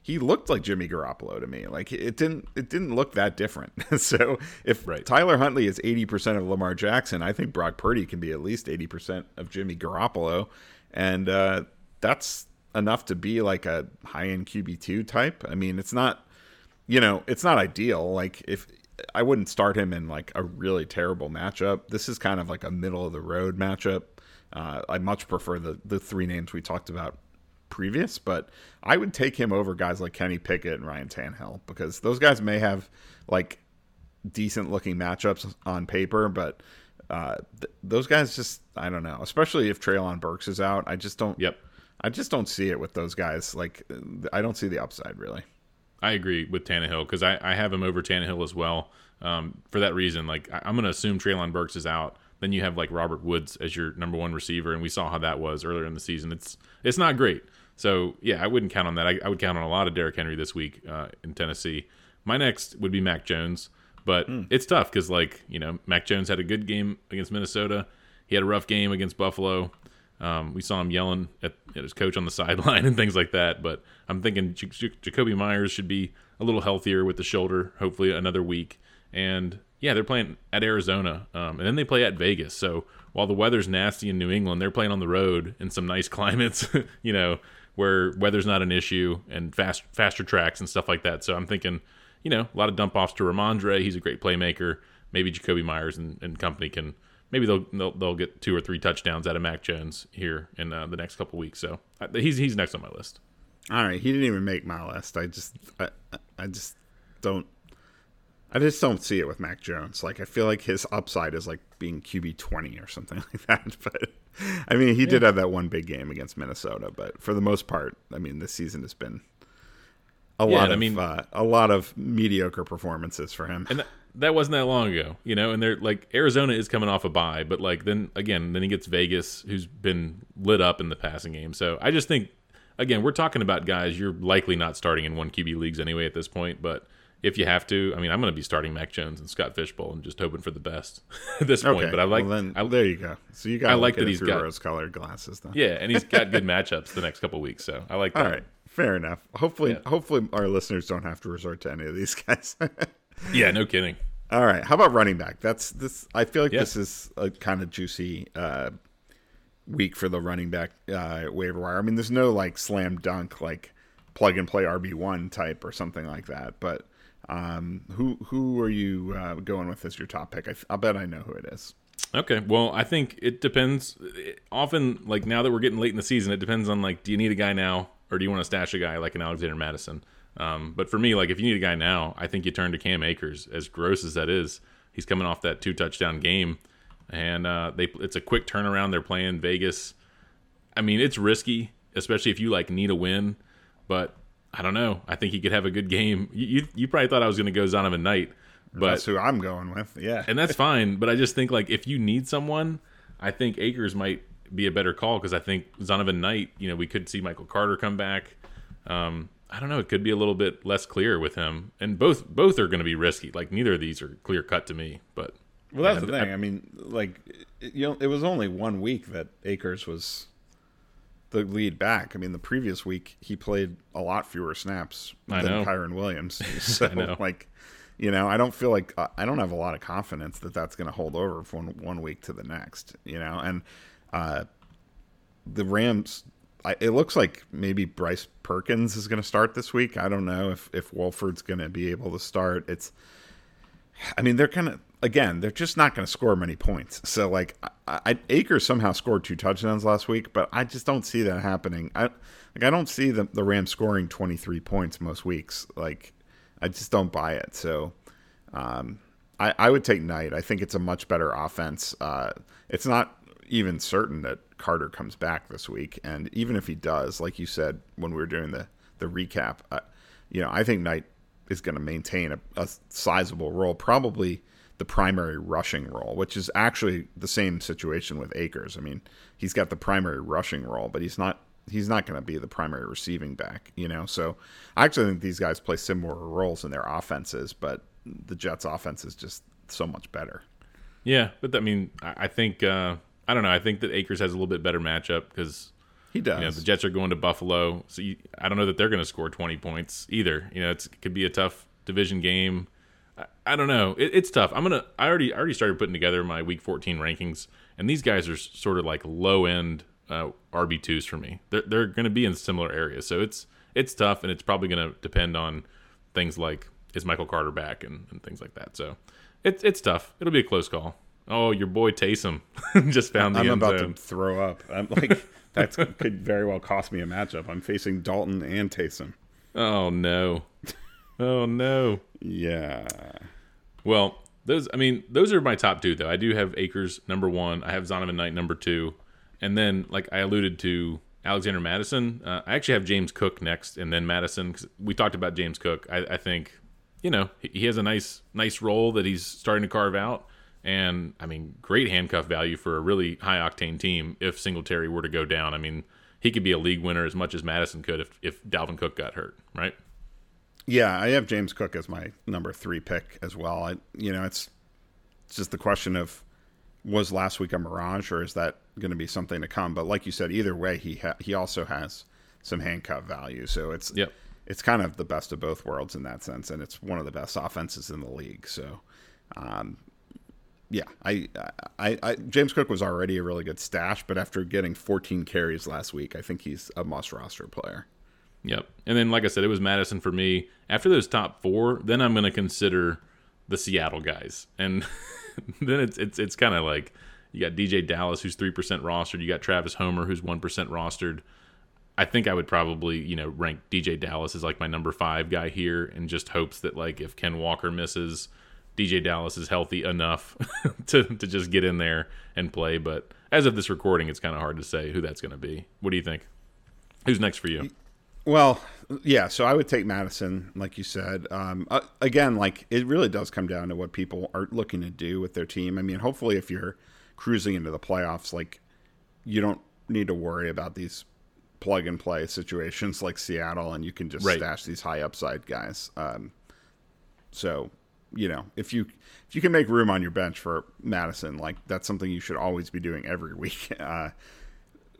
he looked like Jimmy Garoppolo to me. Like it didn't it didn't look that different. [LAUGHS] so if right. Tyler Huntley is eighty percent of Lamar Jackson, I think Brock Purdy can be at least eighty percent of Jimmy Garoppolo, and uh, that's enough to be like a high end QB two type. I mean, it's not you know it's not ideal. Like if I wouldn't start him in like a really terrible matchup. This is kind of like a middle of the road matchup. Uh, I much prefer the the three names we talked about previous, but I would take him over guys like Kenny Pickett and Ryan Tannehill because those guys may have like decent looking matchups on paper, but uh, th- those guys just I don't know. Especially if Treylon Burks is out, I just don't. Yep. I just don't see it with those guys. Like I don't see the upside really. I agree with Tannehill because I, I have him over Tannehill as well. Um, for that reason, like I, am going to assume Treylon Burks is out. Then you have like Robert Woods as your number one receiver, and we saw how that was earlier in the season. It's it's not great. So yeah, I wouldn't count on that. I, I would count on a lot of Derrick Henry this week uh, in Tennessee. My next would be Mac Jones, but mm. it's tough because like you know Mac Jones had a good game against Minnesota. He had a rough game against Buffalo. Um, we saw him yelling at, at, his coach on the [LAUGHS] sideline and things like that. But I'm thinking J- J- Jakobi Meyers should be a little healthier with the shoulder, hopefully another week. And yeah, they're playing at Arizona, um, and then they play at Vegas. So while the weather's nasty in New England, they're playing on the road in some nice [LAUGHS] climates, [LAUGHS] you know, where weather's not an issue and fast faster tracks and stuff like that. So I'm thinking, you know, a lot of dump offs to Rhamondre. He's a great playmaker. Maybe Jakobi Meyers and, and company can maybe they'll, they'll, they'll get two or three touchdowns out of Mac Jones here in uh, the next couple weeks. So uh, he's he's next on my list. All right, he didn't even make my list. I just I, I just don't I just don't see it with Mac Jones. Like I feel like his upside is like being QB twenty or something [LAUGHS] like that. But I mean, he yeah. did have that one big game against Minnesota, but for the most part, I mean, this season has been a yeah, lot of I mean, uh, a lot of mediocre performances for him. And that, that wasn't that long ago, you know. And they're like Arizona is coming off a bye, but like then again, then he gets Vegas, who's been lit up in the passing game. So I just think again, we're talking about guys you're likely not starting in one QB leagues anyway at this point, but if you have to, I mean, I'm going to be starting Mac Jones and Scott Fishbowl and just hoping for the best [LAUGHS] at this point. But I like, well, then, I, there you go. So you got, I like that he's got rose-colored glasses, though. Yeah, and he's got good [LAUGHS] matchups the next couple weeks. So I like that. All right, fair enough. Hopefully, yeah. hopefully our listeners don't have to resort to any of these guys. [LAUGHS] yeah, no kidding. All right, how about running back? That's this. I feel like yeah. this is a kind of juicy uh, week for the running back uh, waiver wire. I mean, there's no like slam dunk like plug and play RB one type or something like that, but um, who who are you uh, going with as your top pick? I, will bet I know who it is. Okay, well, I think it depends. Often, like now that we're getting late in the season, it depends on like, do you need a guy now, or do you want to stash a guy like an Alexander Mattison? Um, but for me, like if you need a guy now, I think you turn to Cam Akers. As gross as that is, he's coming off that two touchdown game, and uh, they it's a quick turnaround. They're playing Vegas. I mean, it's risky, especially if you like need a win, but I don't know. I think he could have a good game. You you, you probably thought I was going to go Zonovan Knight, but that's who I'm going with. Yeah, and that's fine. But I just think like if you need someone, I think Akers might be a better call because I think Zonovan Knight. You know, we could see Michael Carter come back. Um, I don't know. It could be a little bit less clear with him, and both both are going to be risky. Like neither of these are clear cut to me. But well, that's the thing. I, I mean, like you know, it was only one week that Akers was the lead back. I mean, the previous week he played a lot fewer snaps I than know. Kyren Williams. [LAUGHS] [LAUGHS] So, like, you know, I don't feel like uh, I don't have a lot of confidence that that's going to hold over from one week to the next. You know, and uh, the Rams. It looks like maybe Bryce Perkins is going to start this week. I don't know if if Wolford's going to be able to start. It's, I mean, they're kind of again, they're just not going to score many points. So like, I, I, somehow scored two touchdowns last week, but I just don't see that happening. I like I don't see the the Rams scoring 23 points most weeks. Like I just don't buy it. So um, I I would take Knight. I think it's a much better offense. Uh, it's not even certain that Carter comes back this week, and even if he does, like you said when we were doing the the recap, uh, you know, I think Knight is going to maintain a, a sizable role, probably the primary rushing role, which is actually the same situation with Akers. I mean, he's got the primary rushing role, but he's not he's not going to be the primary receiving back, you know. So I actually think these guys play similar roles in their offenses, but the Jets' offense is just so much better. Yeah, but I mean, I think uh, I don't know. I think that Akers has a little bit better matchup because he does. You know, the Jets are going to Buffalo, so you, I don't know that they're going to score twenty points either. You know, it could be a tough division game. I, don't know. It, it's tough. I'm gonna. I already I already started putting together my Week 14 rankings, and these guys are sort of like low end uh, RB twos for me. They're they're going to be in similar areas, so it's it's tough, and it's probably going to depend on things like is Michael Carter back and, and things like that. So it's it's tough. It'll be a close call. Oh, your boy Taysom [LAUGHS] just found the I'm end about zone. to throw up. I'm [LAUGHS] like that could very well cost me a matchup. I'm facing Dalton and Taysom. Oh no. Oh no. Yeah. Well, those I mean, those are my top two though. I do have Akers number one. I have Zonovan Knight number two, and then like I alluded to Alexander Mattison. Uh, I actually have James Cook next, and then Mattison. Cause we talked about James Cook. I, I think you know he has a nice nice role that he's starting to carve out. And I mean, great handcuff value for a really high octane team if Singletary were to go down. I mean, he could be a league winner as much as Mattison could if, if Dalvin Cook got hurt, right? Yeah, I have James Cook as my number three pick as well. I, you know, it's, it's just the question of was last week a mirage or is that going to be something to come? But like you said, either way, he ha- he also has some handcuff value, so it's yep. it's kind of the best of both worlds in that sense, and it's one of the best offenses in the league. So, um, yeah, I, I, I, James Cook was already a really good stash, but after getting 14 carries last week, I think he's a must roster player. Yep. And then, like I said, it was Mattison for me. After those top four, then I'm going to consider the Seattle guys, and [LAUGHS] then it's it's it's kind of like you got DeeJay Dallas who's three percent rostered. You got Travis Homer who's one percent rostered. I think I would probably you know rank DeeJay Dallas as like my number five guy here, and just hopes that like if Ken Walker misses, DeeJay Dallas is healthy enough [LAUGHS] to to just get in there and play. But as of this recording, it's kind of hard to say who that's going to be. What do you think? Who's next for you? Well, yeah. So I would take Mattison, like you said. Um, uh, again, like it really does come down to what people are looking to do with their team. I mean, hopefully, if you're cruising into the playoffs, like you don't need to worry about these plug and play situations [LAUGHS] like Seattle, and you can just right. stash these high upside guys. Um, so you know, if you if you can make room on your bench for Mattison, like that's something you should always be doing every [LAUGHS] week, uh,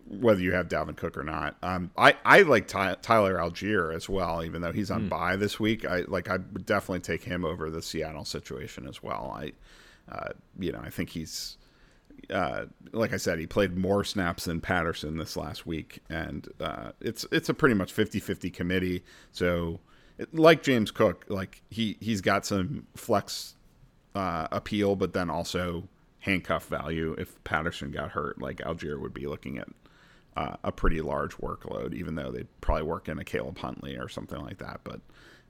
whether you have Dalvin Cook or not. Um, I I like Ty- Tyler Allgeier as well, even though he's on mm. bye this week. I like I would definitely take him over the Seattle situation as well. I, uh, you know, I think he's. Uh, like I said, he played more snaps than Patterson this last week, and uh, it's it's a pretty much 50-50 committee. So like James Cook, like he he's got some flex uh, appeal, but then also handcuff value if Patterson got hurt. Like Allgeier would be looking at uh, a pretty large workload, even though they'd probably work in a Caleb Huntley or something like that. But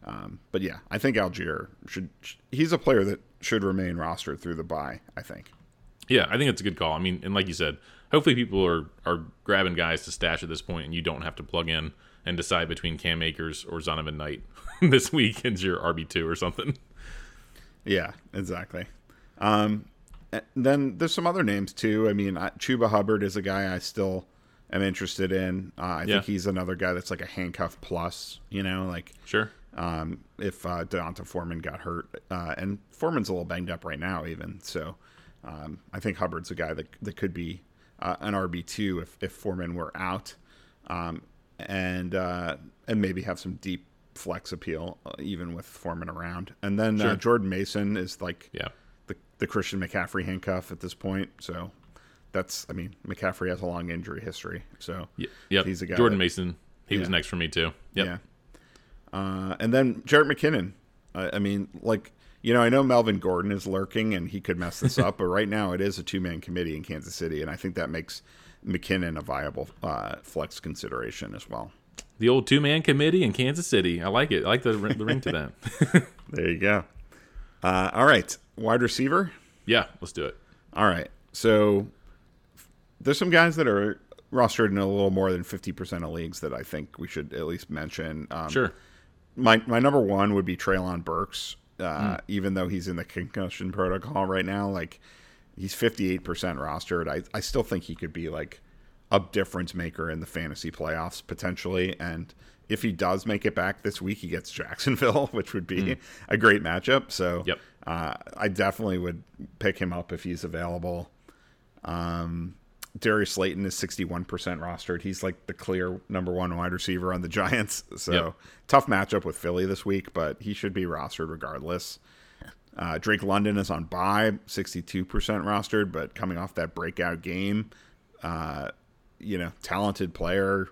um, but yeah, I think Allgeier should. He's a player that should remain rostered through the bye. I think. Yeah, I think it's a good call. I mean, and like you said, hopefully people are are grabbing guys to stash at this point, and you don't have to plug in and decide between Cam Akers or Zonovan Knight [LAUGHS] this week as your RB two or something. Yeah, exactly. Um, then there's some other names too. I mean, Chuba Hubbard is a guy I still am interested in. Uh, I yeah. think he's another guy that's like a handcuff plus. You know, like sure. Um, if uh, D'Onta Foreman got hurt, uh, and Foreman's a little banged up right now, even so, um, I think Hubbard's a guy that that could be uh, an RB two if if Foreman were out. Um, and uh, and maybe have some deep flex appeal uh, even with Foreman around. And then uh, sure. uh, Jordan Mason is like yeah. the the Christian McCaffrey handcuff at this point. So that's I mean McCaffrey has a long injury history, so yeah, yep. he's a guy. Jordan that, Mason, he yeah. was next for me too. Yep. Yeah. Uh, and then Jerick McKinnon. I mean, like you know, I know Melvin Gordon is lurking and he could mess this up, [LAUGHS] but right now it is a two man committee in Kansas City, and I think that makes McKinnon a viable uh, flex consideration as well. The old two man committee in Kansas City. I like it. I like the, the ring to that. [LAUGHS] there you go. Uh, all right, wide receiver. Yeah, let's do it. All right. So there's some guys that are rostered in a little more than 50% of leagues that I think we should at least mention. Um, sure. My my number one would be Treylon Burks. Uh, mm. Even though he's in the concussion protocol right now, like he's 58% rostered. I, I still think he could be like a difference maker in the fantasy playoffs potentially. And if he does make it back this week, he gets Jacksonville, [LAUGHS] which would be mm. a great matchup. So yep. uh, I definitely would pick him up if he's available. Um, Darius Slayton is 61% rostered. He's like the clear number one wide receiver on the [LAUGHS] Giants. So yep. tough matchup with Philly this week, but he should be rostered regardless. Uh, Drake London is on bye, 62% rostered, but coming off that breakout game, uh, you know, talented player,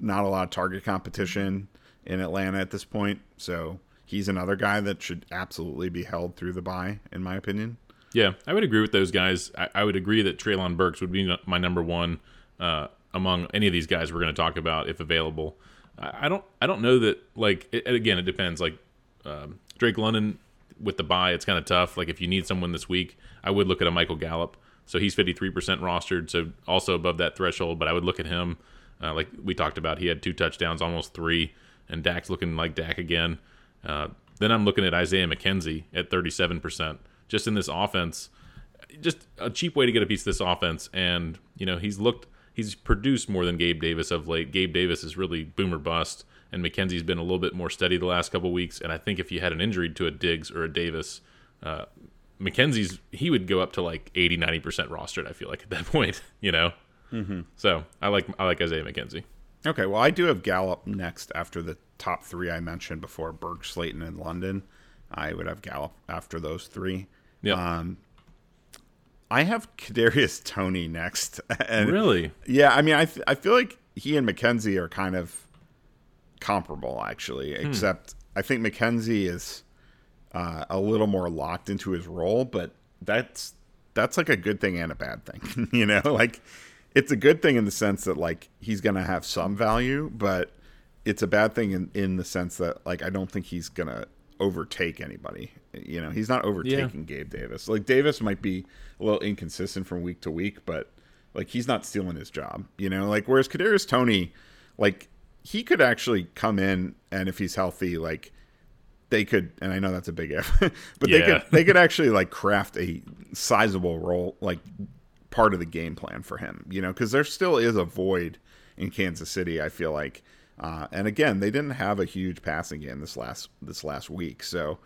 not a lot of target competition in Atlanta at this point. So he's another guy that should absolutely be held through the bye, in my opinion. Yeah, I would agree with those guys. I, I would agree that Treylon Burks would be my number one uh, among any of these guys we're going to talk about if available. I, I, don't, I don't know that. Like, it, again, it depends. Like um, Drake London with the buy, it's kind of tough. Like if you need someone this week, I would look at a Michael Gallup. So he's 53% rostered, so also above that threshold. But I would look at him, uh, like we talked about. He had two touchdowns, almost three, and Dak's looking like Dak again. Uh, then I'm looking at Isaiah McKenzie at 37%. Just in this offense, just a cheap way to get a piece of this offense. And you know he's looked, he's produced more than Gabe Davis of late. Gabe Davis is really boomer bust and McKenzie's been a little bit more steady the last couple weeks. And I think if you had an injury to a Diggs or a Davis, uh, McKenzie's he would go up to like 80, 90 percent rostered. I feel like at that [LAUGHS] point, you know. Mm-hmm. So I like I like Isaiah McKenzie. Okay, well I do have Gallup next after the top three I mentioned before: Burke, Slayton, and London. I would have Gallup after those three. Yeah. Um, I have Kadarius Toney next. [LAUGHS] and really? Yeah, I mean, I th- I feel like he and McKenzie are kind of comparable actually, hmm. except I think McKenzie is uh, a little more locked into his role, but that's that's like a good thing and a bad thing. [LAUGHS] you know, like it's a good thing in the sense that like he's gonna have some value, but it's a bad thing in, in the sense that like I don't think he's gonna overtake anybody. You know, he's not overtaking yeah. Gabe Davis. Like Davis might be a little inconsistent from week to week, but like he's not stealing his job. You know, like whereas Kadarius Toney, like he could actually come in and if he's healthy, like they could, and I know that's a big if, [LAUGHS] but yeah. they could they could actually like craft a sizable role, like part of the game plan for him, you know, because there still is a void in Kansas City. I feel like, uh, and again, they didn't have a huge passing game this last this last week, so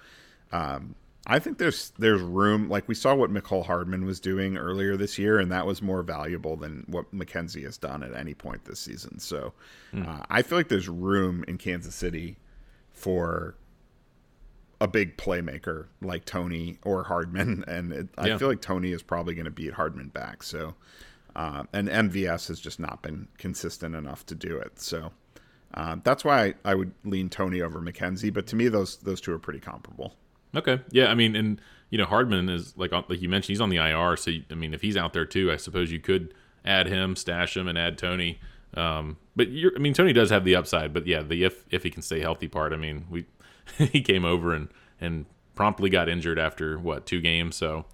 um, I think there's there's room. Like we saw what Mecole Hardman was doing earlier this year, and that was more valuable than what McKenzie has done at any point this season. So mm. uh, I feel like there's room in Kansas City for a big playmaker like Toney or Hardman, [LAUGHS] and it, yeah. I feel like Toney is probably going to beat Hardman back. So, uh, and MVS has just not been consistent enough to do it. So uh, that's why I, I, would lean Toney over McKenzie. But to me, those those two are pretty comparable. Okay. Yeah. I mean, and you know, Hardman is like like you mentioned, he's on the IR. So I mean, if he's out there too, I suppose you could add him, stash him, and add Toney. Um, but you're, I mean, Toney does have the upside. But yeah, the if if he can stay healthy part. I mean, we [LAUGHS] he came over and and promptly got injured after what two games. So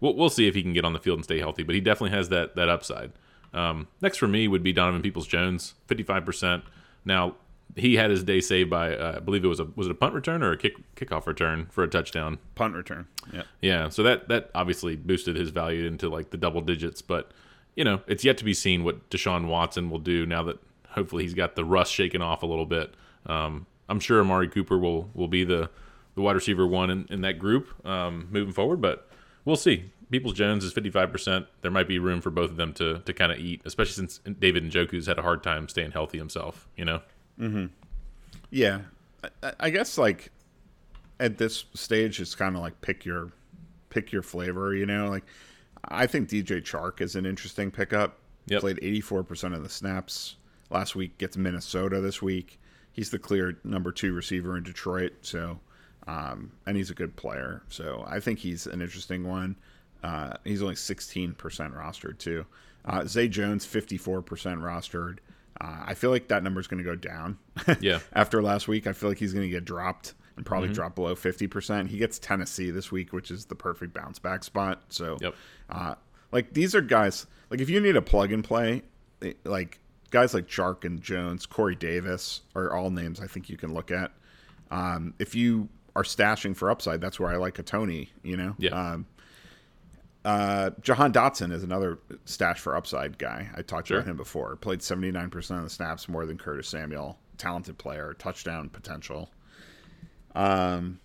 we'll we'll see if he can get on the field and stay healthy. But he definitely has that that upside. Um, next for me would be Donovan Peoples Jones, fifty five percent. Now he had his day saved by uh, I believe it was a was it a punt return or a kick kickoff return for a touchdown. Punt return. Yeah. Yeah. So that that obviously boosted his value into like the double digits, but you know it's yet to be seen what Deshaun Watson will do now that hopefully he's got the rust shaken off a little bit. Um, I'm sure Amari Cooper will will be the the wide receiver one in, in that group um, moving forward, but we'll see. Peoples Jones is 55%. There might be room for both of them to, to kind of eat, especially since David and Njoku's had a hard time staying healthy himself, you know? Mm-hmm. Yeah, I, I guess like at this stage, it's kind of like pick your pick your flavor. You know, like I think DJ Chark is an interesting pickup. Yep. Played eighty four percent of the snaps last week. Gets Minnesota this week. He's the clear number two receiver in Detroit. So, um, and he's a good player. So I think he's an interesting one. Uh, he's only sixteen percent rostered too. Uh, Zay Jones fifty four percent rostered. Uh, I feel like that number is going to go down. [LAUGHS] yeah. After last week, I feel like he's going to get dropped and probably mm-hmm. drop below 50%. He gets Tennessee this week, which is the perfect bounce back spot. So, yep. uh, like, these are guys, like, if you need a plug and play, eh, like, guys like Chark and Jones, Corey Davis are all names I think you can look at. Um, if you are stashing for upside, that's where I like a Toney, you know? Yeah. Um, uh, Jahan Dotson is another stash for upside guy. I talked sure. about him before. Played 79% of the snaps more than Curtis Samuel. Talented player, touchdown potential. Um,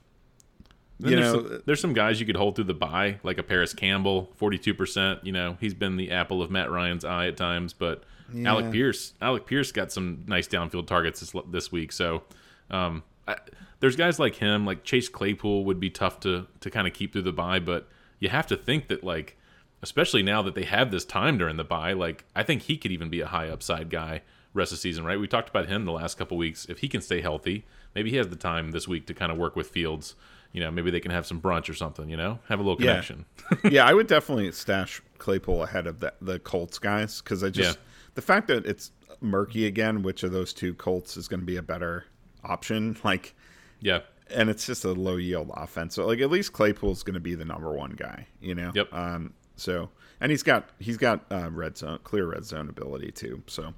you there's know, some, there's some guys you could hold through the bye, like a Parris Campbell, 42%. You know, he's been the apple of Matt Ryan's eye at times, but yeah. Alec Pierce, Alec Pierce got some nice downfield targets this, this week. So, um, I, there's guys like him, like Chase Claypool would be tough to to kind of keep through the bye, but you have to think that like especially now that they have this time during the bye, like I think he could even be a high upside guy rest of the season, right? We talked about him the last couple weeks. If he can stay healthy, maybe he has the time this week to kind of work with Fields. You know, maybe they can have some brunch or something. You know, have a little connection. Yeah, [LAUGHS] yeah I would [LAUGHS] definitely stash Claypool ahead of the the Colts guys because I just yeah. the fact that it's murky again, which of those two Colts is going to be a better option. [LAUGHS] Like, yeah, and it's just a low yield offense. So like at least Claypool's going to be the number one guy, you know. Yep. Um. So and he's got he's got uh, red zone clear red zone ability too. So.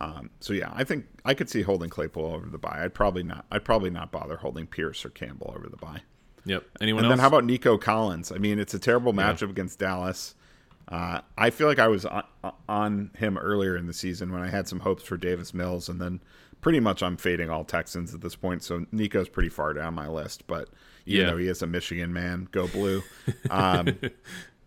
Um, so yeah, I think I could see holding Claypool over the buy. I'd probably not. I'd probably not bother holding Pierce or Campbell over the buy. Yep. Anyone and else? then how about Nico Collins? I mean, it's a terrible matchup yeah. against Dallas. Uh, I feel like I was on, on, him earlier in the season when I had some hopes for Davis Mills, and then pretty much I'm fading all Texans at this point. So Nico's pretty far down my list, but even yeah. though he is a Michigan man, go blue. [LAUGHS] Um,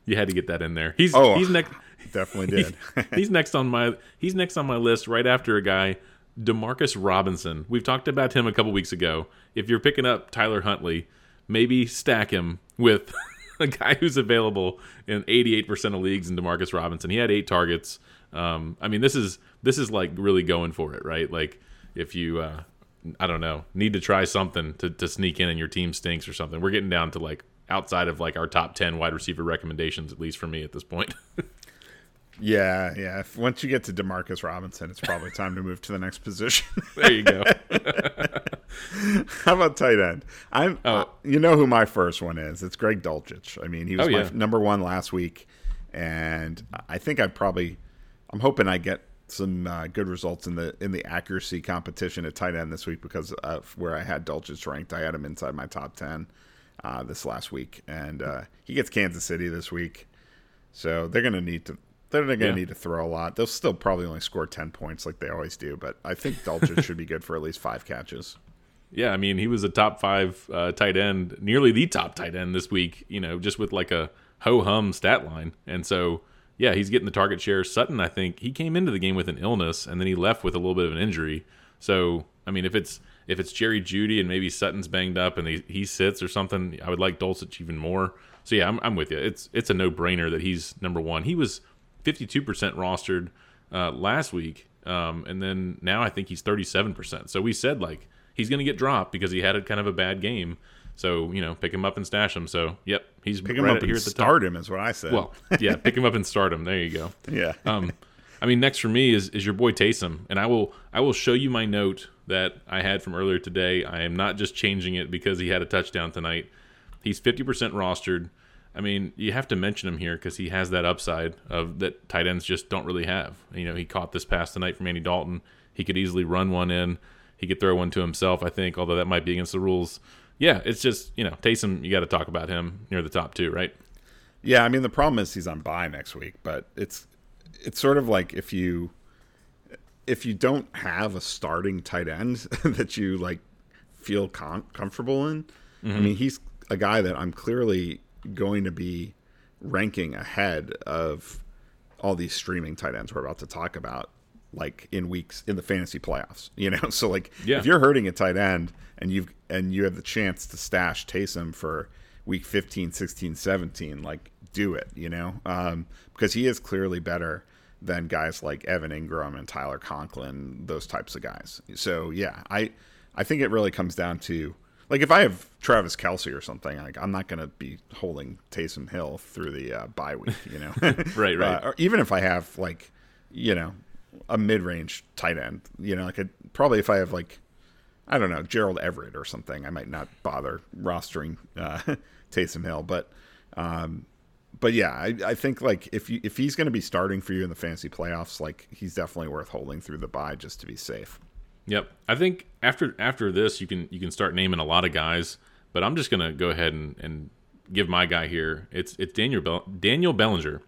you had to get that in there. He's oh, he's next. [LAUGHS] Definitely did. [LAUGHS] he's next on my he's next on my list right after a guy Demarcus Robinson. We've talked about him a couple weeks ago. If you're picking up Tyler Huntley, maybe stack him with a guy who's available in 88% of leagues in Demarcus Robinson. He had eight targets. Um, I mean, this is this is like really going for it, right? Like if you uh, I don't know need to try something to, to sneak in and your team stinks or something. We're getting down to like outside of like our top ten wide receiver recommendations, at least for me at this point. [LAUGHS] yeah, yeah. If, once you get to Demarcus Robinson, it's probably time to move to the next position. [LAUGHS] there you go. [LAUGHS] How about tight end? I'm. Oh. Uh, you know who my first one is? It's Greg Dulcich. I mean, he was oh, my yeah. number one last week, and I think I probably. I'm hoping I get some uh, good results in the in the accuracy competition at tight end this week because of where I had Dulcich ranked. I had him inside my top ten uh, this last week, and uh, he gets Kansas City this week, so they're going to need to they're going to yeah. need to throw a lot. They'll still probably only score ten points like they always do, but I think Dulcich should be good for at least five catches. Yeah, I mean he was a top five uh, tight end, nearly the top tight end this week. You know, just with like a ho hum stat line, and so yeah, he's getting the target share. Sutton, I think he came into the game with an illness and then he left with a little bit of an injury. So, I mean, if it's if it's Jerry Jeudy and maybe Sutton's banged up and he, he sits or something, I would like Dulcich even more. So yeah, I'm, I'm with you. It's it's a no brainer that he's number one. He was 52% rostered uh, last week, um, and then now I think he's 37%. So we said like he's going to get dropped because he had a kind of a bad game. So you know, pick him up and stash him. So yep, he's pick him right up here and at the start top. him is what I said. Well, yeah, pick him up and start him. There you go. [LAUGHS] Yeah. um, I mean, next for me is is your boy Taysom, and I will I will show you my note that I had from earlier today. I am not just changing it because he had a touchdown tonight. He's fifty percent rostered. I mean, you have to mention him here because he has that upside of that tight ends just don't really have. You know, he caught this pass tonight from Andy Dalton. He could easily run one in. He could throw one to himself, I think, although that might be against the rules yeah, it's just you know Taysom. You got to talk about him near the top two, right? Yeah, I mean the problem is he's on bye next week, but it's it's sort of like if you if you don't have a starting tight end [LAUGHS] that you like feel com- comfortable in. Mm-hmm. I mean, he's a guy that I'm clearly going to be ranking ahead of all these streaming tight ends we're about to talk about like in weeks in the fantasy playoffs you know [LAUGHS] so like yeah. if you're hurting a tight end and you've and you have the chance to stash Taysom for week 15, 16, 17, like do it, you know, um, because he is clearly better than guys like Evan Engram and Tyler Conklin, those types of guys. So yeah, I I think it really comes down to like if I have Travis Kelce or something, like I'm not going to be holding Taysom Hill through the uh, bye week, you know, [LAUGHS] right, [LAUGHS] right. Uh, or even if I have like, you know, a mid range tight end, you know, like a, probably if I have like I don't know, Gerald Everett or something. I might not bother rostering uh, [LAUGHS] Taysom Hill, but um, but yeah, I, I think like if you if he's going to be starting for you in the fantasy playoffs, like he's definitely worth holding through the bye just to be safe. Yep, I think after after this, you can you can start naming a lot of guys, but I'm just going to go ahead and, and give my guy here. It's it's Daniel Bell, Daniel Bellinger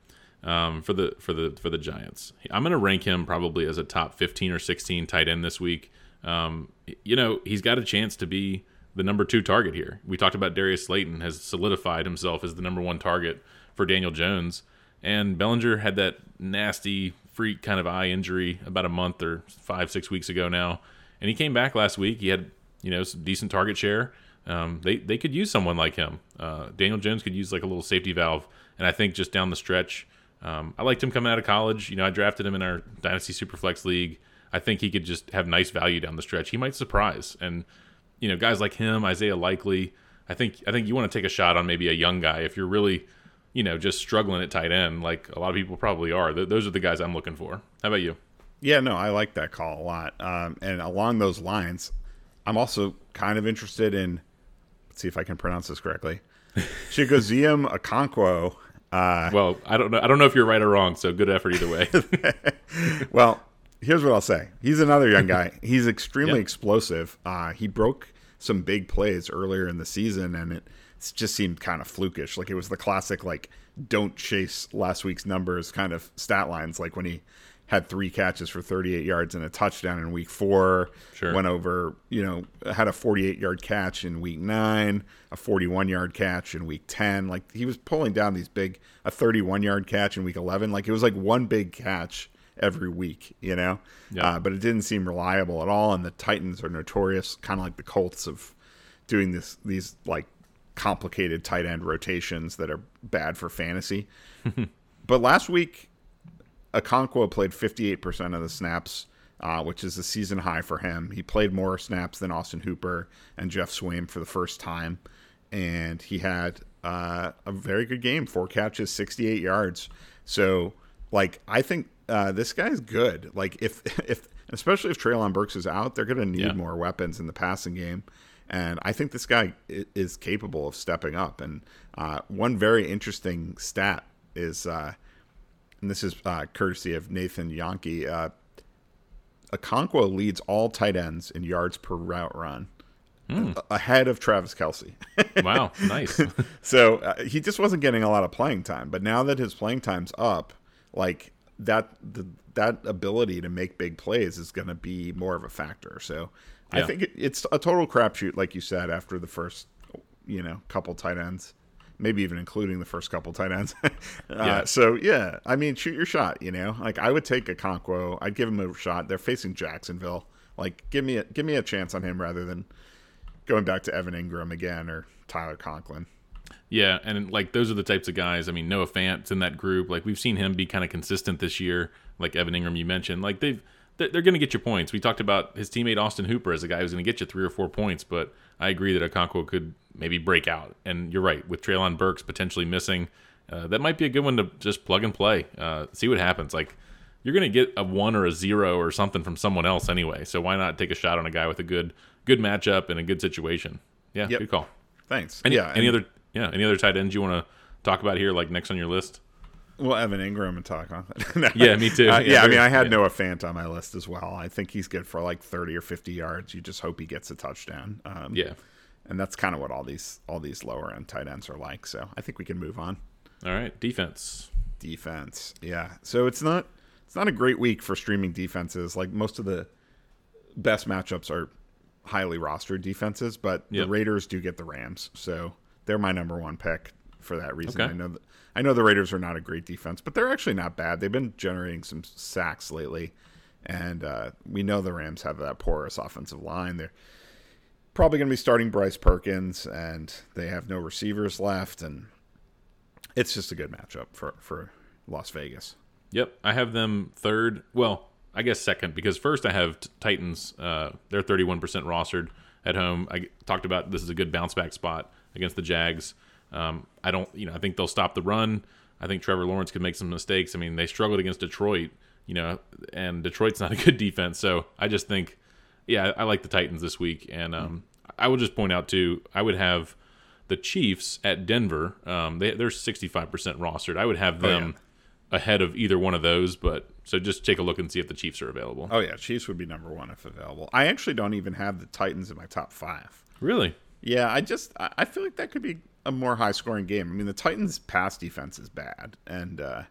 um, for the for the for the Giants. I'm going to rank him probably as a top 15 or 16 tight end this week. Um, you know, he's got a chance to be the number two target here. We talked about Darius Slayton has solidified himself as the number one target for Daniel Jones. And Bellinger had that nasty freak kind of eye injury about a month or five, six weeks ago now. And he came back last week. He had, you know, some decent target share. Um, they, they could use someone like him. Uh, Daniel Jones could use like a little safety valve. And I think just down the stretch, um, I liked him coming out of college. You know, I drafted him in our Dynasty Superflex League. I think he could just have nice value down the stretch. He might surprise, and you know, guys like him, Isaiah Likely. I think I think you want to take a shot on maybe a young guy if you're really, you know, just struggling at tight end, like a lot of people probably are. Th- those are the guys I'm looking for. How about you? Yeah, no, I like that call a lot. Um, and along those lines, I'm also kind of interested in. Let's see if I can pronounce this correctly. [LAUGHS] Chigoziem Okonkwo. Uh, well, I don't know. I don't know if you're right or wrong. So good effort either way. [LAUGHS] well, here's what I'll say. He's another young [LAUGHS] guy. He's extremely yep. explosive. Uh, he broke some big plays earlier in the season, and it just seemed kind of flukish. Like it was the classic, like don't chase last week's numbers kind of stat lines. Like when he had three catches for 38 yards and a touchdown in week four. Sure. Went over, you know, had a 48 yard catch in week nine, a 41 yard catch in week 10. Like he was pulling down these big, a 31 yard catch in week 11. Like it was like one big catch every week, you know. Yeah. Uh, but it didn't seem reliable at all. And the Titans are notorious, kind of like the Colts, of doing this these like complicated tight end rotations that are bad for fantasy. [LAUGHS] but last week, Okonkwo played 58% of the snaps, uh, which is a season high for him. He played more snaps than Austin Hooper and Geoff Swaim for the first time. And he had uh, a very good game four catches, 68 yards. So, like, I think uh, this guy's good. Like if [LAUGHS] if especially if Treylon Burks is out, they're going to need yeah. more weapons in the passing game. And I think this guy is capable of stepping up. And uh, one very interesting stat is, uh, and this is uh, courtesy of Nathan Jahnke. Uh, Okonkwo leads all tight ends in yards per route run. Mm. Ahead of Travis Kelce. [LAUGHS] wow, nice. [LAUGHS] so uh, he just wasn't getting a lot of playing time, but now that his playing time's up, like that, the, that ability to make big plays is going to be more of a factor. So yeah. I think it, it's a total crapshoot, like you said, after the first, you know, couple tight ends maybe even including the first couple tight ends. [LAUGHS] uh, yeah. So yeah, I mean, shoot your shot. You know, like I would take Okonkwo. I'd give him a shot. They're facing Jacksonville. Like, give me a give me a chance on him rather than going back to Evan Engram again or Tyler Conklin. Yeah, and like those are the types of guys. I mean, Noah Fant's in that group. Like we've seen him be kind of consistent this year. Like Evan Engram, you mentioned. Like they've they're going to get you points. We talked about his teammate Austin Hooper as a guy who's going to get you three or four points, but I agree that Okonkwo could maybe break out. And you're right, with Treylon Burks potentially missing, uh, that might be a good one to just plug and play, uh, see what happens. Like you're going to get a one or a zero or something from someone else anyway, so why not take a shot on a guy with a good good matchup and a good situation? Yeah, yep. good call. Thanks. Any, yeah, any other yeah any other tight ends you want to talk about here, like next on your list? Well, Evan Engram and talk on that [LAUGHS] yeah, me too. Uh, yeah, yeah, I mean, I had yeah. Noah Fant on my list as well. I think he's good for like thirty or fifty yards. You just hope he gets a touchdown. Um, yeah, and that's kind of what all these all these lower end tight ends are like. So I think we can move on. All right, defense. Defense, yeah. So it's not it's not a great week for streaming defenses. Like most of the best matchups are highly rostered defenses, but yep. the Raiders do get the Rams, so they're my number one pick for that reason. Okay. I know I know the Raiders are not a great defense, but they're actually not bad. They've been generating some sacks lately, and uh, we know the Rams have that porous offensive line. They're probably going to be starting Bryce Perkins, and they have no receivers left, and it's just a good matchup for for Las Vegas. Yep, I have them third. Well, I guess second because first I have Titans. Uh, they're 31% rostered at home. I talked about this is a good bounce back spot against the Jags. Um, I don't, you know, I think they'll stop the run. I think Trevor Lawrence could make some mistakes. I mean, they struggled against Detroit, you know, and Detroit's [LAUGHS] not a good defense. So I just think, yeah, I like the Titans this week. And um, I would just point out too, I would have the Chiefs at Denver. Um, they, they're 65% rostered. I would have them. Oh, yeah ahead of either one of those. But so just take a look and see if the Chiefs are available. Oh yeah, Chiefs would be number one if available. I actually don't even have the Titans in my top five. Really? Yeah, I just I feel like that could be a more high scoring game. I mean, the Titans' pass defense is bad, and uh,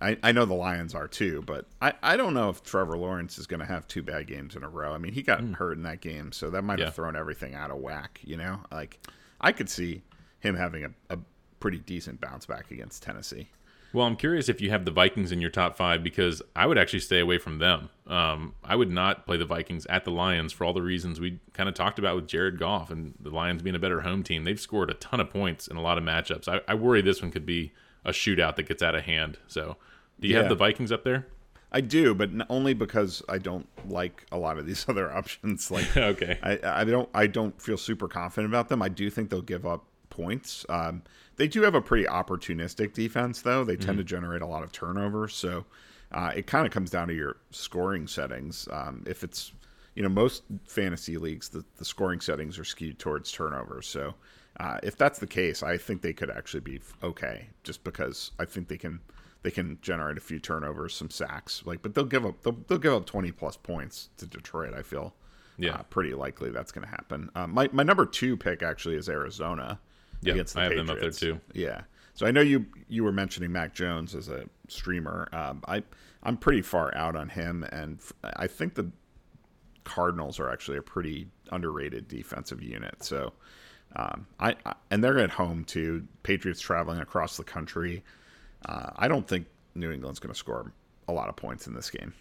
I I know the Lions are too, but I I don't know if Trevor Lawrence is going to have two bad games in a row. I mean, he got mm. hurt in that game, so that might yeah. have thrown everything out of whack. You know, like I could see him having a, a pretty decent bounce back against Tennessee. Well, I'm curious if you have the Vikings in your top five because I would actually stay away from them. Um, I would not play the Vikings at the Lions for all the reasons we kind of talked about with Jared Goff and the Lions being a better home team. They've scored a ton of points in a lot of matchups. I, I worry this one could be a shootout that gets out of hand. So, do you yeah. have the Vikings up there? I do, but only because I don't like a lot of these [LAUGHS] other options. [LAUGHS] Like, okay, I, I don't I don't feel super confident about them. I do think they'll give up points. Um, they do have a pretty opportunistic defense, though. They tend mm-hmm. to generate a lot of turnovers, so uh, it kind of comes down to your scoring settings. Um, if it's you know most fantasy leagues, the, the scoring settings are skewed towards turnovers. So uh, if that's the case, I think they could actually be okay, just because I think they can they can generate a few turnovers, some sacks, like, but they'll give up they'll, they'll give up twenty plus points to Detroit. I feel yeah, uh, pretty likely that's going to happen. Uh, my my number two pick actually is Arizona yeah, against the I have Patriots. them up there too. Yeah. So I know you you were mentioning Mac Jones as a streamer. Um, I I'm pretty far out on him, and I think the Cardinals are actually a pretty underrated defensive unit. So um, I, I, and they're at home too. Patriots traveling across the country. Uh, I don't think New England's going to score a lot of points in this game.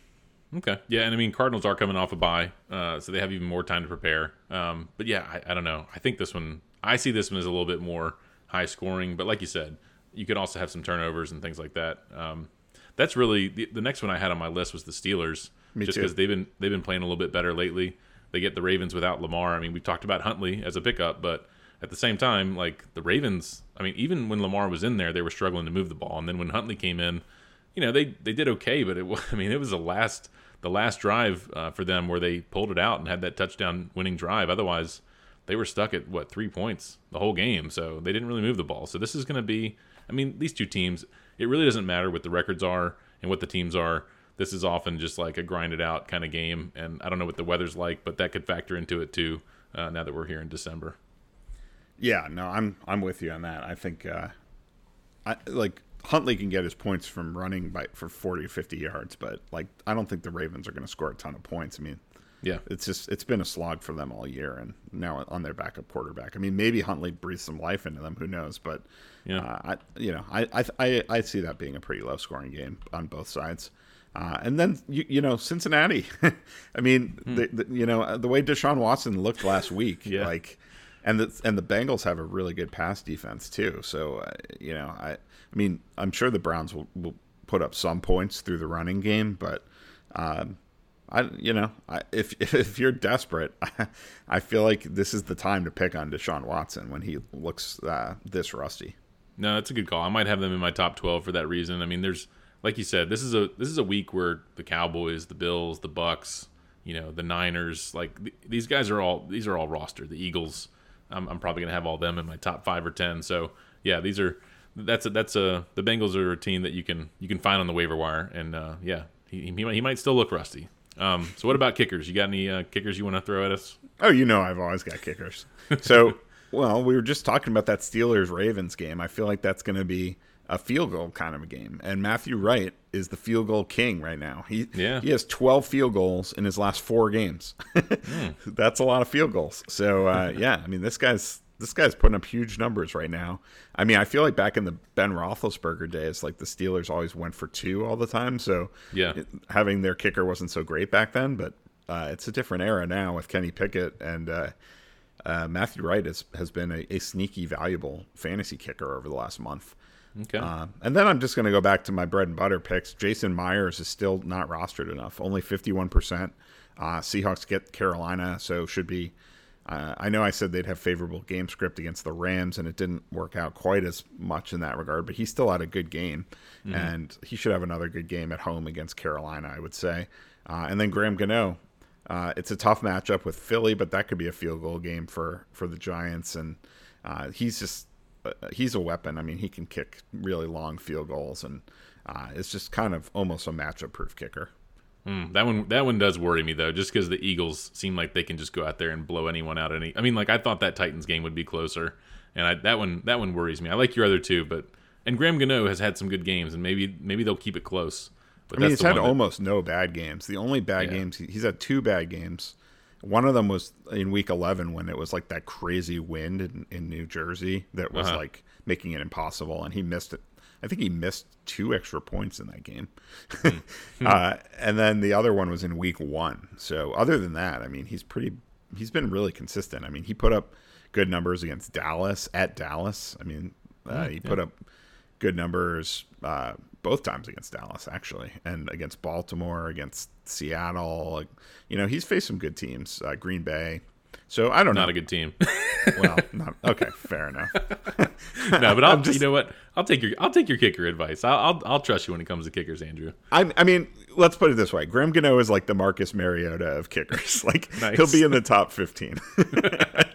Okay. Yeah, and I mean Cardinals are coming off a bye, uh, so they have even more time to prepare. Um, but yeah, I, I, don't know. I think this one I see this one as a little bit more high scoring, but like you said, you could also have some turnovers and things like that. Um, that's really the, the, next one I had on my list was the Steelers, Me just because they've been they've been playing a little bit better lately. They get the Ravens without Lamar. I mean, we've talked about Huntley as a pickup, but at the same time, like the Ravens, I mean, even when Lamar was in there, they were struggling to move the ball, and then when Huntley came in, you know, they they did okay, but it [LAUGHS] I mean, it was the last the last drive uh, for them where they pulled it out and had that touchdown winning drive. Otherwise, they were stuck at what three points the whole game, so they didn't really move the ball. So this is going to be, I mean, these two teams. It really doesn't matter what the records are and what the teams are. this is often just like a grinded out kind of game. And I don't know what the weather's like, but that could factor into it too. Uh, now that we're here in December. Yeah, no, I'm I'm with you on that. I think, uh, I like Huntley can get his points from running by for 40 50 yards, but like I don't think the Ravens are going to score a ton of points. I mean, yeah, it's just it's been a slog for them all year, and now on their backup quarterback. I mean, maybe Huntley breathes some life into them. Who knows? But yeah, uh, I you know I, I I I see that being a pretty low scoring game on both sides. Uh, and then you, you know Cincinnati. [LAUGHS] I mean, hmm. the, the, you know the way Deshaun Watson looked last week, [LAUGHS] yeah. like, and the and the Bengals have a really good pass defense too. So uh, you know, I I mean, I'm sure the Browns will, will put up some points through the running game, but um, I you know I, if [LAUGHS] if you're desperate, I, [LAUGHS] I, feel like this is the time to pick on Deshaun Watson when he looks uh, this rusty. No, that's a good call. I might have them in my top 12 for that reason. I mean, there's like you said, this is a this is a week where the Cowboys, the Bills, the Bucks, you know, the Niners, like th- these guys are all these are all roster. The Eagles, I'm, I'm probably gonna have all them in my top five or ten. So yeah, these are that's a that's a the Bengals are a team that you can you can find on the waiver wire, and uh, yeah, he, he he might still look rusty. Um, so what about kickers? You got any uh, kickers you want to throw at us? Oh, you know I've always got kickers. So [LAUGHS] well, we were just talking about that Steelers Ravens game. I feel like that's going to be a field goal kind of a game. And Matthew Wright is the field goal king right now. He yeah. he has 12 field goals in his last four games. [LAUGHS] mm. That's a lot of field goals. So uh, [LAUGHS] yeah, I mean this guy's this guy's putting up huge numbers right now. I mean, I feel like back in the Ben Roethlisberger days, like the Steelers always went for two all the time. So yeah, it, having their kicker wasn't so great back then, but uh, it's a different era now with Kenny Pickett and uh, uh, Matthew Wright has has been a, a, sneaky valuable fantasy kicker over the last month. Okay. Uh, and then I'm just going to go back to my bread and butter picks. Jason Myers is still not rostered enough, only 51%. Uh, Seahawks get Carolina, so should be. Uh, I know I said they'd have favorable game script against the Rams, and it didn't work out quite as much in that regard. But he still had a good game, mm-hmm. and he should have another good game at home against Carolina, I would say. Uh, and then Graham Gano, uh, it's a tough matchup with Philly, but that could be a field goal game for for the Giants, and uh, he's just uh, he's a weapon. I mean, he can kick really long field goals, and uh, it's just kind of almost a matchup proof kicker. Mm, that one that one does worry me though, just because the Eagles seem like they can just go out there and blow anyone out. Any, I mean, like I thought that Titans game would be closer, and I, that one that one worries me. I like your other two, but and Graham Gano has had some good games, and maybe maybe they'll keep it close. But I mean, he's had that, almost no bad games. The only bad yeah. games he's had two bad games. One of them was in week 11 when it was like that crazy wind in, in New Jersey that was uh-huh. like making it impossible, and he missed it. I think he missed two extra points in that game. [LAUGHS] Hmm. uh, and then the other one was in week one. So other than that, I mean, he's pretty. He's been really consistent. I mean, he put up good numbers against Dallas at Dallas. I mean, uh, hmm, he yeah. put up good numbers uh, both times against Dallas, actually, and against Baltimore, against Seattle. You know, he's faced some good teams, uh, Green Bay. So I don't know. Not a good team. [LAUGHS] well, not, okay, fair enough. [LAUGHS] no, but I'll just, you know what? I'll take your I'll take your kicker advice. I'll, I'll, I'll trust you when it comes to kickers, Andrew. I I mean, let's put it this way: Graham Gano is like the Marcus Mariota of kickers. [LAUGHS] Like nice. he'll be in the top fifteen.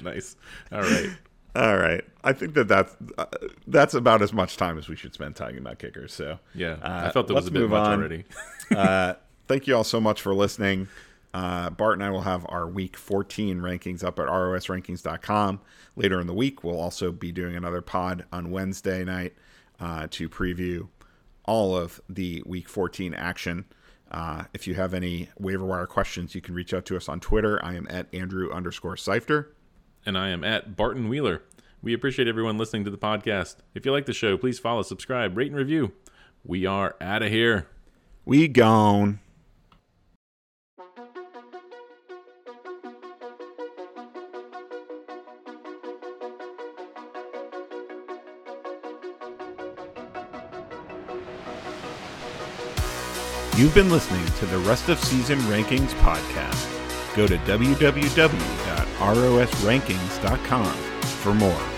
nice. All right. All right. I think that that's uh, that's about as much time as we should spend talking about kickers. So yeah, uh, I felt that was a bit much on. already. uh, thank you all so much for listening. Uh, Bart and I will have our week 14 rankings up at rosrankings.com later in the week. We'll also be doing another pod on Wednesday night uh, to preview all of the week 14 action. Uh, if you have any waiver wire questions, you can reach out to us on Twitter. I am at Andrew underscore Seifter and I am at Barton Wheeler. We appreciate everyone listening to the podcast. If you like the show, please follow, subscribe, rate, and review. We are out of here. We gone. You've been listening to the Rest of Season Rankings podcast. Go to www rosrankings.com for more.